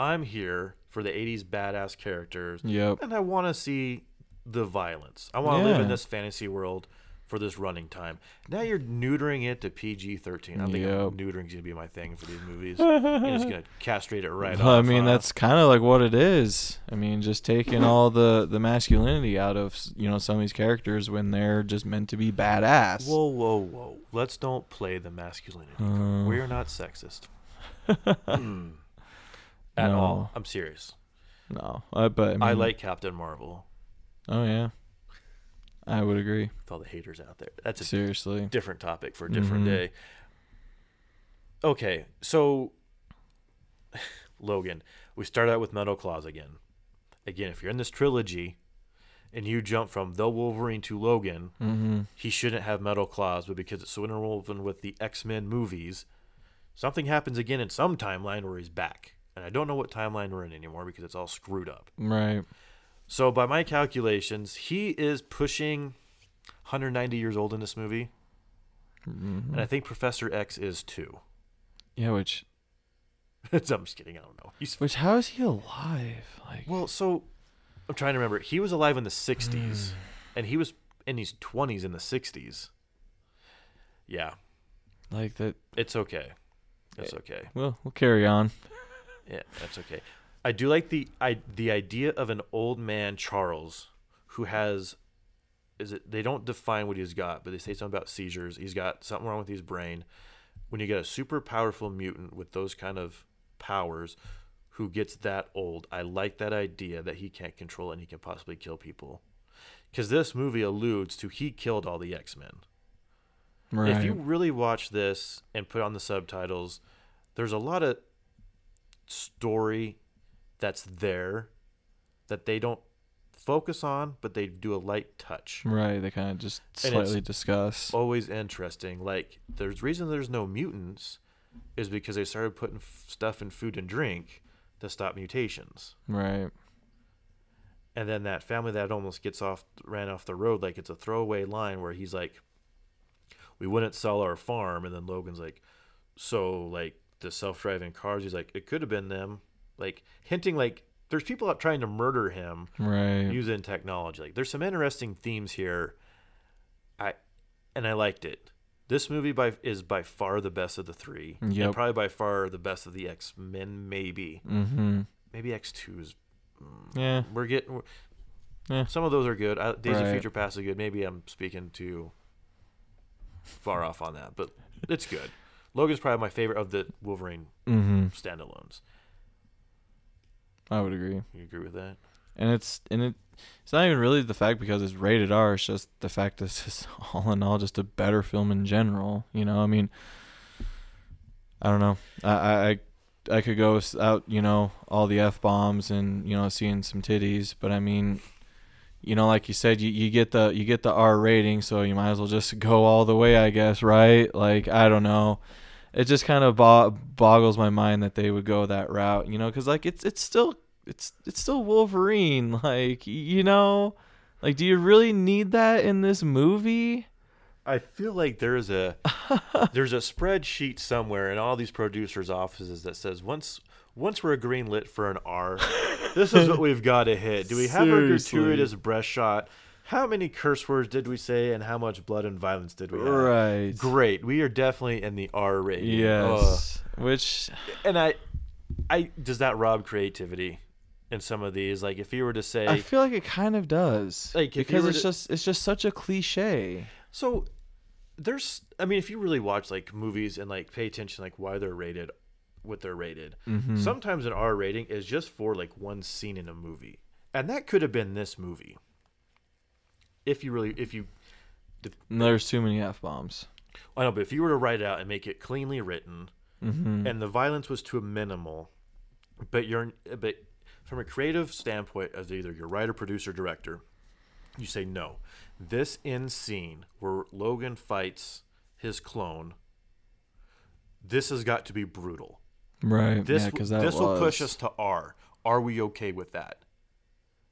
I'm here for the 80s badass characters, Yep. and I want to see the violence. I want to live in this fantasy world for this running time. Now you're neutering it to PG 13. I think Yep. neutering's going to be my thing for these movies. <laughs> You're just going to castrate it right <laughs> Well, off. I mean, that's kind of like what it is. I mean, just taking all the the masculinity out of you know some of these characters when they're just meant to be badass. Whoa, whoa, whoa. Let's don't play the masculinity. Uh. We're not sexist. <laughs> Mm. At No. all. I'm serious. no, I, but I, mean, I like Captain Marvel Oh yeah, I would agree. with all the haters out there. That's a Seriously. different topic for a different Mhm. day. Okay, so <laughs> Logan, we start out with Metal Claws again. Again, if you're in this trilogy and you jump from the Wolverine to Logan, Mm-hmm. he shouldn't have Metal Claws, but because it's so interwoven with the X Men movies, something happens again in some timeline where he's back. And I don't know what timeline we're in anymore because it's all screwed up. Right. So, by my calculations, he is pushing 190 years old in this movie. Mhm. And I think Professor X is too. Yeah, which <laughs> I'm just kidding. I don't know. He's which how is he alive? Like, well. So I'm trying to remember. He was alive in the Hmm. '60s, <sighs> and he was in his 20s in the '60s. Yeah, like that. it's okay. It's okay. Well, we'll carry on. <laughs> Yeah, that's okay. I do like the I the idea of an old man Charles who has is it they don't define what he's got, but they say something about seizures. He's got something wrong with his brain. When you get a super powerful mutant with those kind of powers who gets that old, I like that idea that he can't control and he can possibly kill people. Cuz this movie alludes to he killed all the X-Men. Right. If you really watch this and put on the subtitles, there's a lot of story that's there that they don't focus on, but they do a light touch. right. They kind of just slightly discuss. Always interesting. Like there's reason there's no mutants is because they started putting f- stuff in food and drink to stop mutations. Right. And then that family that almost gets off ran off the road like it's a throwaway line where he's like we wouldn't sell our farm and then Logan's like so like the self-driving cars he's like it could have been them like hinting like there's people out trying to murder him Right. using technology like there's some interesting themes here I and I liked it this movie by is by far the best of the three and probably by far the best of the X-Men maybe mm-hmm. maybe X2 is Yeah. we're getting we're- Yeah. some of those are good. I, Days of Future Past is good. Maybe I'm speaking too far off on that, but it's good. Logan's probably my favorite of the Wolverine Mm-hmm. standalones. I would agree. You agree with that? and it's and it it's not even really the fact because it's rated R. It's just the fact that it's just <laughs> all in all just a better film in general. You know, I mean, I don't know. I I I, I could go out, you know, all the f bombs and you know seeing some titties, but I mean, you know, like you said, you, you get the you get the R rating, so you might as well just <laughs> go all the way, I guess, right? Like I don't know. It just kind of bo- boggles my mind that they would go that route, you know, because like it's it's still it's it's still Wolverine. <laughs> Like you know, like do you really need that in this movie? I feel like there's a <laughs> there's a spreadsheet somewhere in all these producers' offices that says once once we're green lit for an R, this is what <laughs> we've got to hit. Do we have a gratuitous breast shot? How many curse words did we say, and how much blood and violence did we have? Right. Great, we are definitely in the R rating. Yes. Which and I, I does that rob creativity in some of these? Like if you were to say, I feel like it kind of does. Like, because it's to- just it's just such a cliche. So there's I mean if you really watch like movies and like pay attention like why they're rated what they're rated. Mm-hmm. Sometimes an R rating is just for like one scene in a movie. And that could have been this movie. If you really if you There's too many f bombs. I know, but if you were to write it out and make it cleanly written Mm-hmm. and the violence was to a minimal, but you're but from a creative standpoint as either your writer, producer, director, you say no. This end scene where Logan fights his clone, this has got to be brutal. Right. This yeah, this will push us to R. Are we okay with that?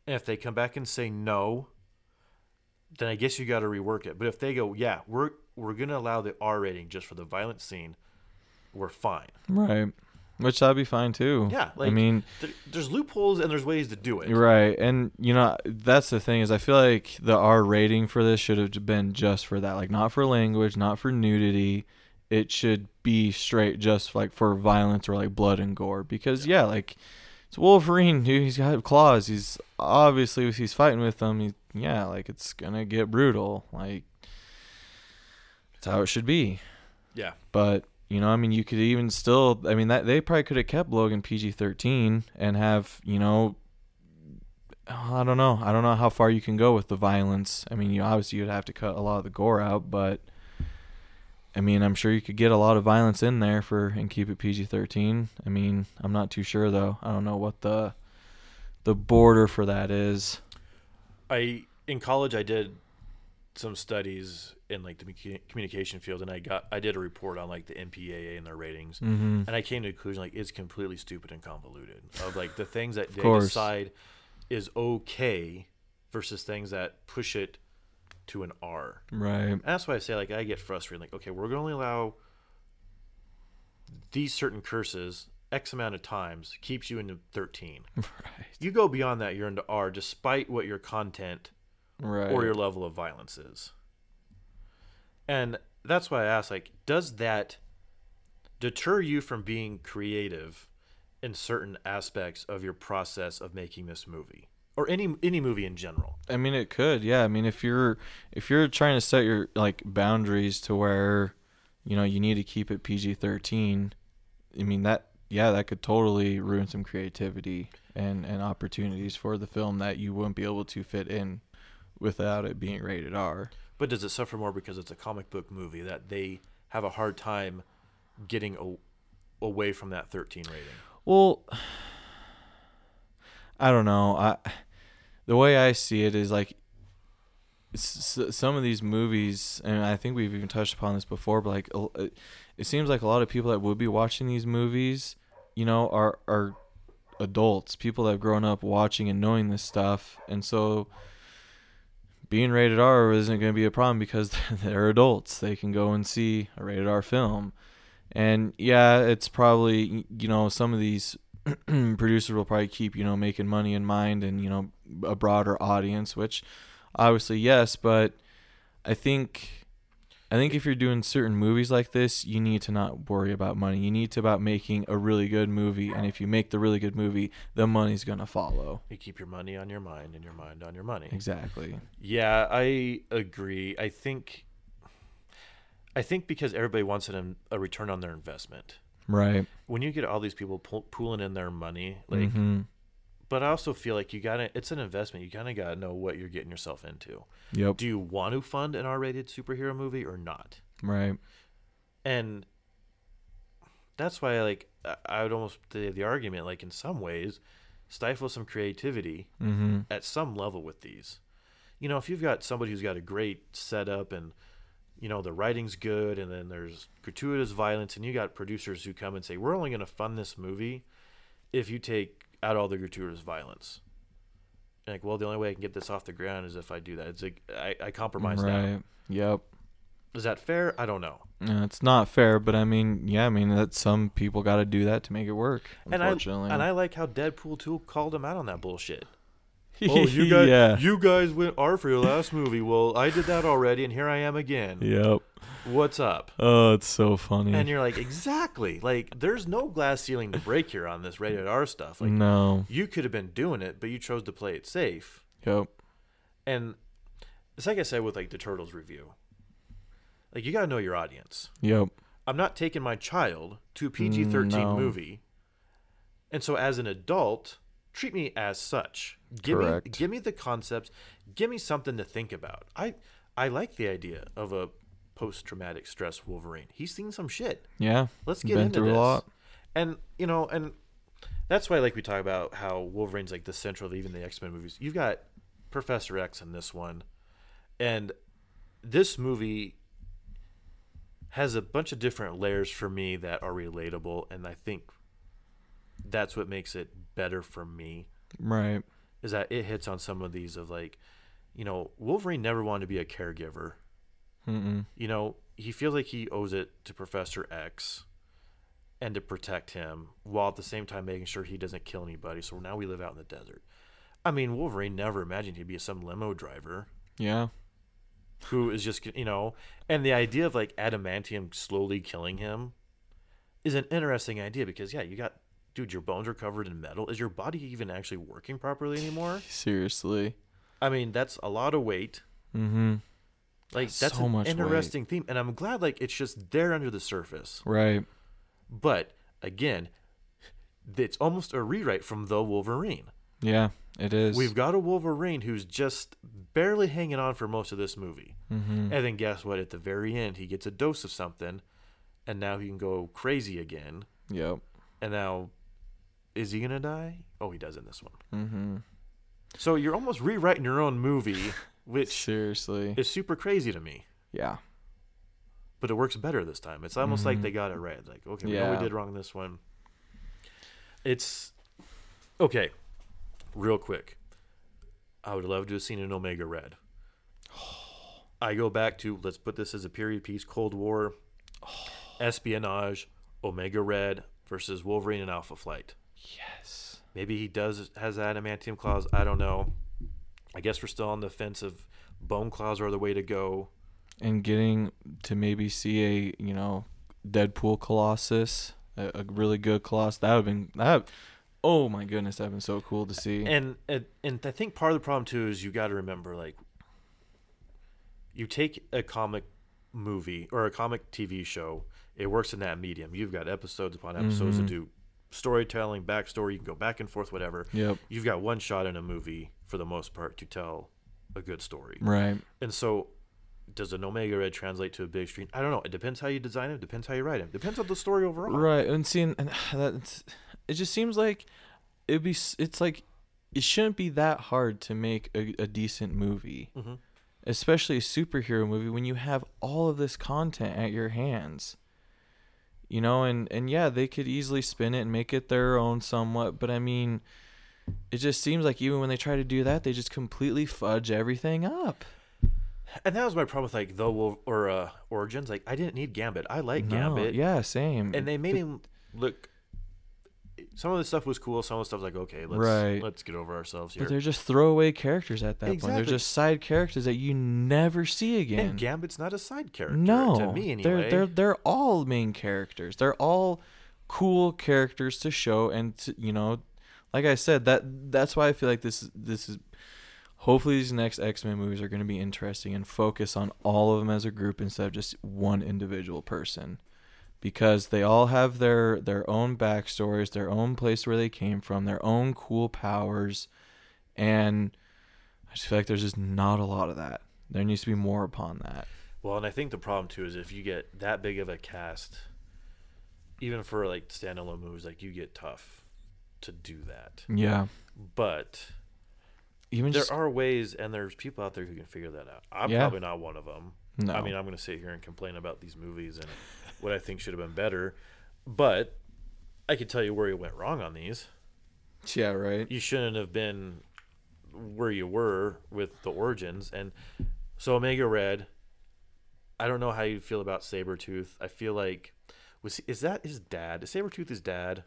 And if they come back and say no, then I guess you got to rework it. But if they go, yeah, we're we're gonna allow the R rating just for the violent scene, we're fine. Right. Which that'd be fine too. Yeah, I mean, There, there's loopholes and there's ways to do it. right, and you know that's the thing is I feel like the R rating for this should have been just for that, like not for language, not for nudity. It should be straight just like for violence or like blood and gore because yeah, like it's Wolverine, <laughs> dude. He's got claws. He's obviously if he's fighting with them, he, yeah, like it's gonna get brutal. Like that's how it should be. Yeah. But you know, I mean, you could even still. I mean, that they probably could have kept Logan PG thirteen and have you know. I don't know. I don't know how far you can go with the violence. I mean, you obviously you'd have to cut a lot of the gore out, but I mean, I'm sure you could get a lot of violence in there for and keep it PG thirteen. I mean, I'm not too sure though. I don't know what the the border for that is. I in college I did some studies in like the communication field, and I got I did a report on like the MPAA and their ratings, Mm-hmm. and I came to the conclusion like it's completely stupid and convoluted of like the things that they course. decide is okay versus things that push it to an R. Right. And that's why I say like I get frustrated. Like, okay, we're gonna only allow these certain curses X amount of times keeps you into thirteen. <laughs> Right. You go beyond that, you're into R, despite what your content Right. or your level of violence is. And that's why I ask, like, does that deter you from being creative in certain aspects of your process of making this movie? Or any any movie in general. I mean, it could. Yeah. I mean, if you're if you're trying to set your like boundaries to where, you know, you need to keep it PG thirteen. I mean that. Yeah, that could totally ruin some creativity and and opportunities for the film that you wouldn't be able to fit in without it being rated R. But does it suffer more because it's a comic book movie that they have a hard time getting a, away from that 13 rating? Well, <sighs> I don't know. I the way I see it is like some of these movies, and I think we've even touched upon this before, but like it- uh, it seems like a lot of people that would be watching these movies, you know, are are adults, people that have grown up watching and knowing this stuff, and so being rated R isn't going to be a problem because <laughs> they're adults. They can go and see a rated R film. And yeah, it's probably you know some of these <clears throat> producers will probably keep you know making money in mind and you know a broader audience, which obviously yes, but I think I think if you're doing certain movies like this, you need to not worry about money. You need to about making a really good movie, and if you make the really good movie, the money's gonna follow. You keep your money on your mind and your mind on your money. Exactly. Yeah, I agree. I think I think because everybody wants an, a return on their investment. Right. When you get all these people pull, pooling in their money, like hmm but I also feel like you got to it's an investment. You kind of got to know what you're getting yourself into. Yep. Do you want to fund an R-rated superhero movie or not? Right. And that's why like I- would almost say the argument like in some ways stifle some creativity hmm at some level with these. You know, if you've got somebody who's got a great setup and you know the writing's good and then there's gratuitous violence and you got producers who come and say we're only going to fund this movie if you take out all the gratuitous violence. And like, well, the only way I can get this off the ground is if I do that. It's like I, I compromise Right. now. Yep. Is that fair? I don't know. Yeah, it's not fair, but I mean, yeah, I mean that some people got to do that to make it work. And I Unfortunately, and I like how Deadpool 2 called him out on that bullshit. <laughs> oh, you guys, yeah. you guys went R for your last movie. Well, I did that already, and here I am again. Yep. What's up? Oh, it's so funny. And you're like, exactly. Like, there's no glass ceiling to break here on this rated R stuff. Like, no. you could have been doing it, but you chose to play it safe. Yep. And it's like I said with like the Turtles review. Like, you got to know your audience. Yep. I'm not taking my child to a PG-13 No. movie, and so as an adult, treat me as such. Give me, give me the concepts. Give me something to think about. I, I like the idea of a post-traumatic stress Wolverine. He's seen some shit. Yeah. Let's get into this. a lot. And you know, and that's why like we talk about how Wolverine's like the central of even the X Men movies. You've got Professor X in this one, and this movie has a bunch of different layers for me that are relatable, and I think that's what makes it better for me. Right. Is that it hits on some of these of like, you know, Wolverine never wanted to be a caregiver Mm-mm. you know, he feels like he owes it to Professor X. and to protect him while at the same time making sure he doesn't kill anybody. So now we live out in the desert. I mean, Wolverine never imagined he'd be some limo driver Yeah. who is just, you know, and the idea of like adamantium slowly killing him is an interesting idea because, yeah, you got, dude, your bones are covered in metal. Is your body even actually working properly anymore? <laughs> Seriously. I mean, that's a lot of weight. Mm-hmm. Like, That's that's so an much weight. interesting theme. And I'm glad, like, it's just there under the surface. Right. But again, it's almost a rewrite from The Wolverine. Yeah, it is. We've got a Wolverine who's just barely hanging on for most of this movie. mm-hmm. And then guess what? At the very end, he gets a dose of something, and now he can go crazy again. Yep. And now, is he gonna die? Oh, he does in this one. Mm-hmm. So you're almost rewriting your own movie, <laughs> which Seriously. is super crazy to me. Yeah. But it works better this time. It's almost like Mhm. they got it right. Like, okay, we know we did wrong this one. It's okay. Real quick, I would love to have seen an Omega Red. <sighs> I go back to let's put this as a period piece: Cold War, <sighs> espionage, Omega Red versus Wolverine and Alpha Flight. Yes. Maybe he does has adamantium claws. I don't know. I guess we're still on the fence of bone claws are the way to go. And getting to maybe see a you know Deadpool Colossus, a, a really good Colossus. That would have been that. Oh my goodness, that'd been so cool to see. And and and I think part of the problem too is you got to remember like you take a comic movie or a comic TV show, it works in that medium. You've got episodes upon episodes Mhm. to do storytelling, backstory. You can go back and forth, whatever. yep. You've got one shot in a movie for the most part to tell a good story. Right. And so, does an Omega Red translate to a big screen? I don't know. It depends how you design it. Depends how you write it. Depends on the story overall. Right. And seeing and <sighs> that's it just seems like it'd be it's like it shouldn't be that hard to make a, a decent movie, hmm especially a superhero movie when you have all of this content at your hands. You know, and and yeah, they could easily spin it and make it their own somewhat, but I mean, it just seems like even when they try to do that, they just completely fudge everything up. And that was my problem with like the Wolf or uh, Origins. Like I didn't need Gambit. I like No, Gambit. yeah, same. and they made him look. Some of the stuff was cool. Some of the stuff was like, okay, let's Right. let's get over ourselves here. but they're just throwaway characters at that point. They're just side characters that you never see again. and Gambit's not a side character No, to me anyway. they're they're they're all main characters. They're all cool characters to show, and to, you know, like I said, that that's why I feel like this this is. Hopefully, these next X Men movies are going to be interesting and focus on all of them as a group instead of just one individual person, because they all have their their own backstories, their own place where they came from, their own cool powers, and I just feel like there's just not a lot of that. There needs to be more upon that. well, and I think the problem too is if you get that big of a cast, even for like standalone movies, like you get tough to do that. Yeah. But Even there just are ways, and there's people out there who can figure that out. I'm Yeah. probably not one of them. no. I mean, I'm going to sit here and complain about these movies and what I think should have been better, but I could tell you where you went wrong on these. yeah, right. You shouldn't have been where you were with the origins. And so Omega Red, I don't know how you feel about Sabretooth. I feel like was is that his dad? Is Sabretooth his dad?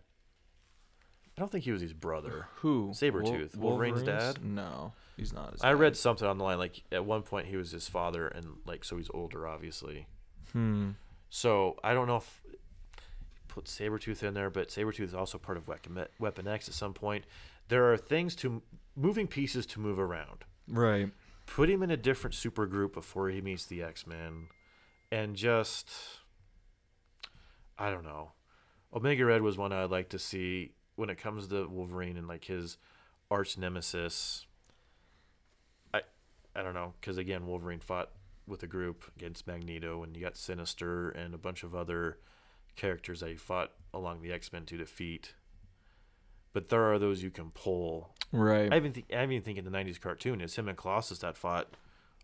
I don't think he was his brother. Who? Sabretooth, Wolverine's dad? No, he's not. His I dad. read something on the line like at one point he was his father and like so he's older obviously. Hmm. So I don't know if put Sabretooth in there, but Sabretooth is also part of Weapon, Weapon X at some point. There are things to moving pieces to move around. Right. Put him in a different super group before he meets the X Men, and just I don't know. Omega Red was one I'd like to see when it comes to Wolverine and like his arch nemesis. I I don't know because again Wolverine fought with a group against Magneto, and you got Sinister and a bunch of other characters that he fought along the X Men to defeat. But there are those you can pull Right. I even think I even think in the '90s cartoon, it's him and Colossus that fought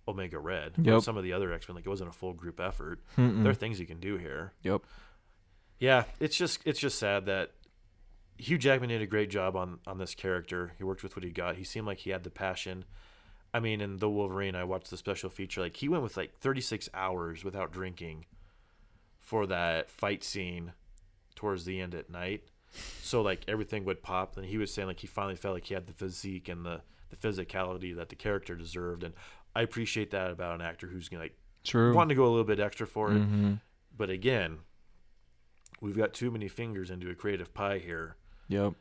Omega Red. Yep. Some of the other X Men, like it wasn't a full group effort. Mm-mm. There are things you can do here. Yep. Yeah, it's just it's just sad that Hugh Jackman did a great job on on this character. He worked with what he got. He seemed like he had the passion. I mean, in the Wolverine, I watched the special feature. Like he went with like 36 hours without drinking for that fight scene towards the end at night. So like everything would pop. And he was saying like he finally felt like he had the physique and the the physicality that the character deserved. And I appreciate that about an actor who's gonna like True. wanting to go a little bit extra for it. hmm But again, we've got too many fingers into a creative pie here. Yep.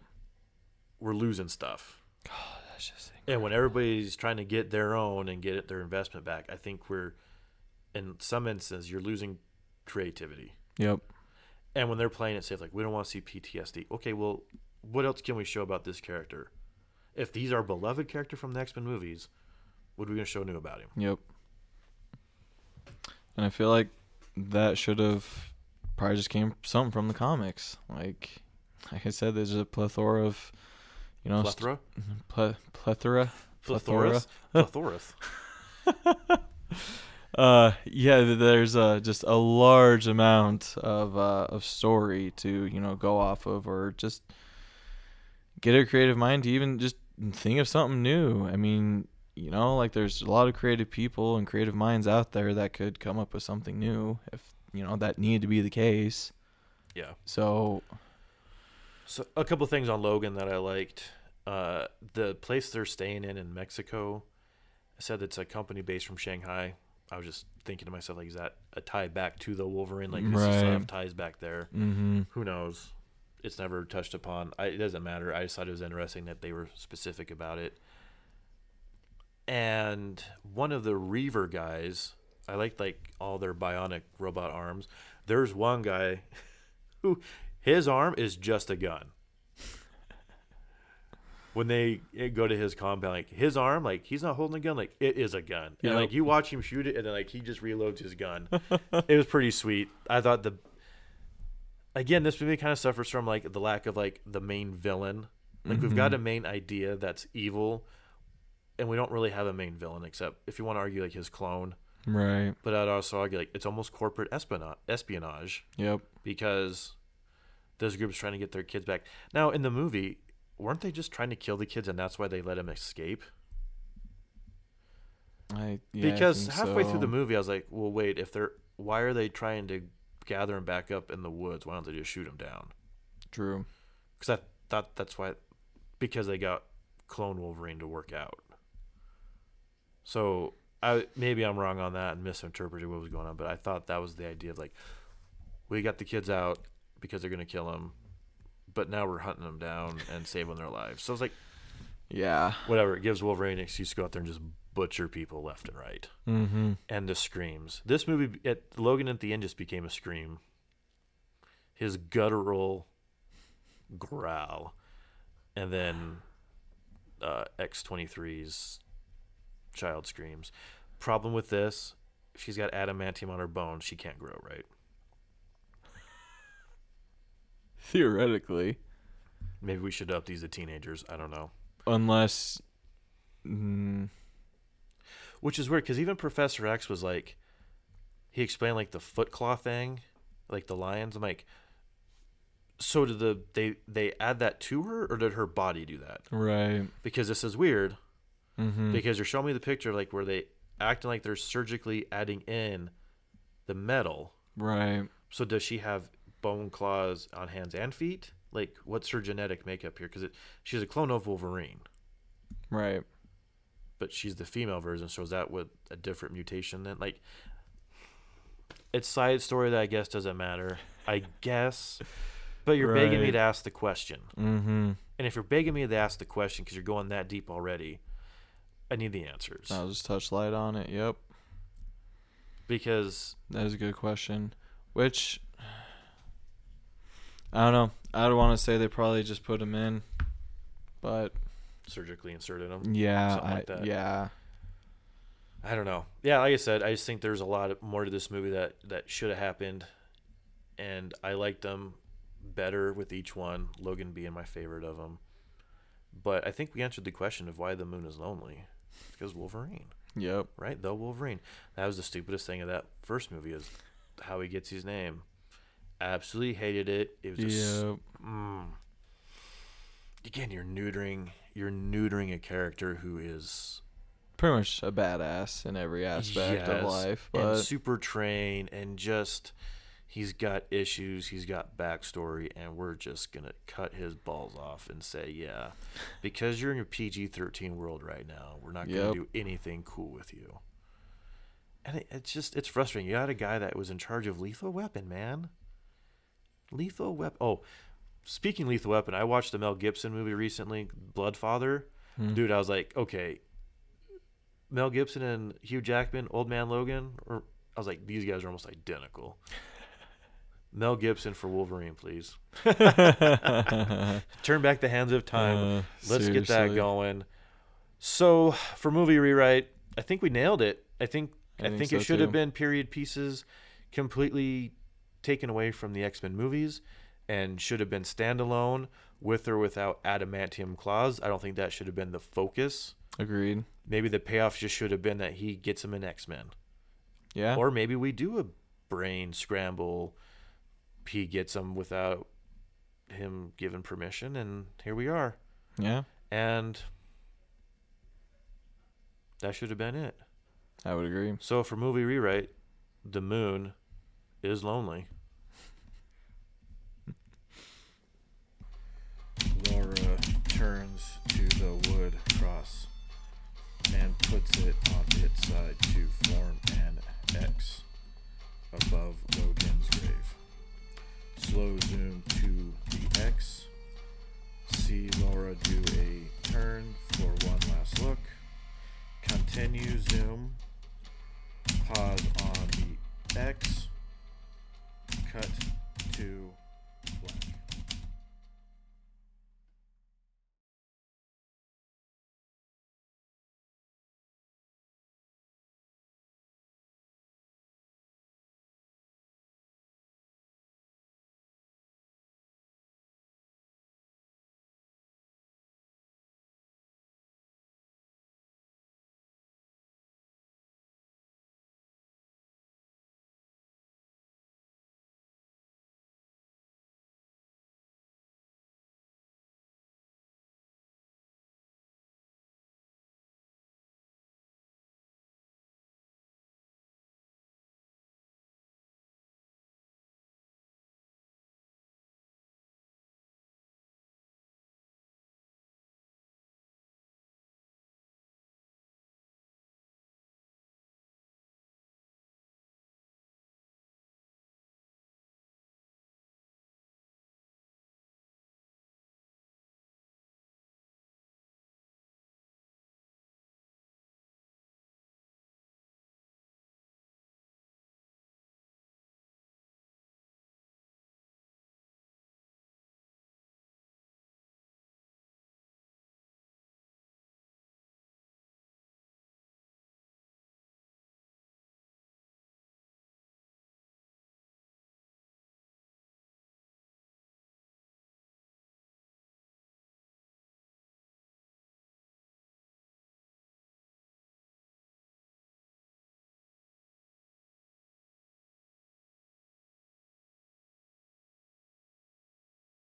We're losing stuff. Oh, that's just And when everybody's trying to get their own and get their investment back, I think we're, in some instances, you're losing creativity. Yep. And when they're playing it safe, like we don't want to see PTSD. Okay, well, what else can we show about this character? If he's our beloved character from the X Men movies, what are we going to show new about him? Yep. And I feel like that should have probably just came something from the comics. Like, like I said, there's a plethora of, you know, st- Plethora, ple- plethora. Plethora. <laughs> Plethorus. <laughs> Uh, yeah, there's uh, just a large amount of uh, of story to you know go off of, or just get a creative mind to even just think of something new. I mean, you know, like there's a lot of creative people and creative minds out there that could come up with something new if you know that needed to be the case. Yeah. So So a couple things on Logan that I liked. Uh, the place they're staying in in Mexico, I said it's a company based from Shanghai. I was just thinking to myself, like, is that a tie back to the Wolverine? Like, does he still have ties back there? hmm Who knows? It's never touched upon. I, it doesn't matter. I just thought it was interesting that they were specific about it. And one of the Reaver guys, I liked like all their bionic robot arms. There's one guy <laughs> who his arm is just a gun. When they eh, go to his compound, like his arm, like he's not holding a gun, like it is a gun. And Yep. like you watch him shoot it, and then like he just reloads his gun. <laughs> it was pretty sweet. I thought the again, this movie kind of suffers from like the lack of like the main villain. Like we've got a main idea that's evil, and we don't really have a main villain except if you want to argue like his clone. right. But I'd also argue like it's almost corporate espionage, espionage Yep. because this group's trying to get their kids back. Now in the movie, weren't they just trying to kill the kids and that's why they let him escape? I yeah, because think halfway through the movie, I was like, well, wait, if they're why are they trying to gather him back up in the woods? Why don't they just shoot him down? True. because I thought that's why, because they got clone Wolverine to work out. So I maybe I'm wrong on that and misinterpreted what was going on, but I thought that was the idea of like, we got the kids out because they're gonna kill them, but now we're hunting them down and saving their lives. So it's like Yeah. whatever. It gives Wolverine an excuse to go out there and just butcher people left and right. Mm-hmm. And the screams. This movie at Logan at the end just became a scream. His guttural growl, and then uh, X 23's child screams. Problem with this, if she's got adamantium on her bones, she can't grow right. Theoretically, Maybe we should up these to teenagers. I don't know. unless. Mm, Which is weird because even Professor X was like, he explained like the foot claw thing, like the lions. I'm like, so did the they they add that to her or did her body do that? right. Because this is weird Mm-hmm. because you're showing me the picture like where they acting like they're surgically adding in the metal. right. So does she have bone claws on hands and feet? Like what's her genetic makeup here? Because she's a clone of Wolverine, Right. but she's the female version. So is that with a different mutation then? Like it's side story that I guess doesn't matter. I guess, but you're begging me to ask the question. Mm-hmm. And if you're begging me to ask the question because you're going that deep already, I need the answers I'll just touch light on it. Yep. because That is a good question. Which I don't know. I'd want to say they probably just put him in, but surgically inserted them. yeah, Something I, like that. yeah, I don't know. Yeah, like I said, I just think there's a lot more to this movie that that should have happened, and I liked them better with each one. Logan being my favorite of them, but I think we answered the question of why the moon is lonely. It's because Wolverine, yep, right? The Wolverine. That was the stupidest thing of that first movie is how he gets his name. Absolutely hated it. It was just yep, mm. again you're neutering you're neutering a character who is pretty much a badass in every aspect of Yes, life. and But super trained and just he's got issues, he's got backstory, and we're just gonna cut his balls off and say, yeah, because you're in your PG thirteen world right now, we're not gonna Yep. do anything cool with you. And it, it's just it's frustrating. You had a guy that was in charge of Lethal Weapon, man. Lethal Weapon. Oh, speaking Lethal Weapon, I watched the Mel Gibson movie recently, Bloodfather. Hmm. Dude, I was like, okay, Mel Gibson and Hugh Jackman, Old Man Logan, or I was like, these guys are almost identical. <laughs> Mel Gibson for Wolverine, please. <laughs> Turn back the hands of time. Uh, Let's get that going. So for movie rewrite, I think we nailed it. I think I I, think think, so it should have been period pieces completely taken away from the X Men movies and should have been standalone with or without adamantium claws. I don't think that should have been the focus. Agreed. Maybe the payoff just should have been that he gets him an X Men. Yeah. Or maybe we do a brain scramble. He gets him without him given permission, and here we are. yeah. And that should have been it. I would agree. So for movie rewrite, the moon is lonely.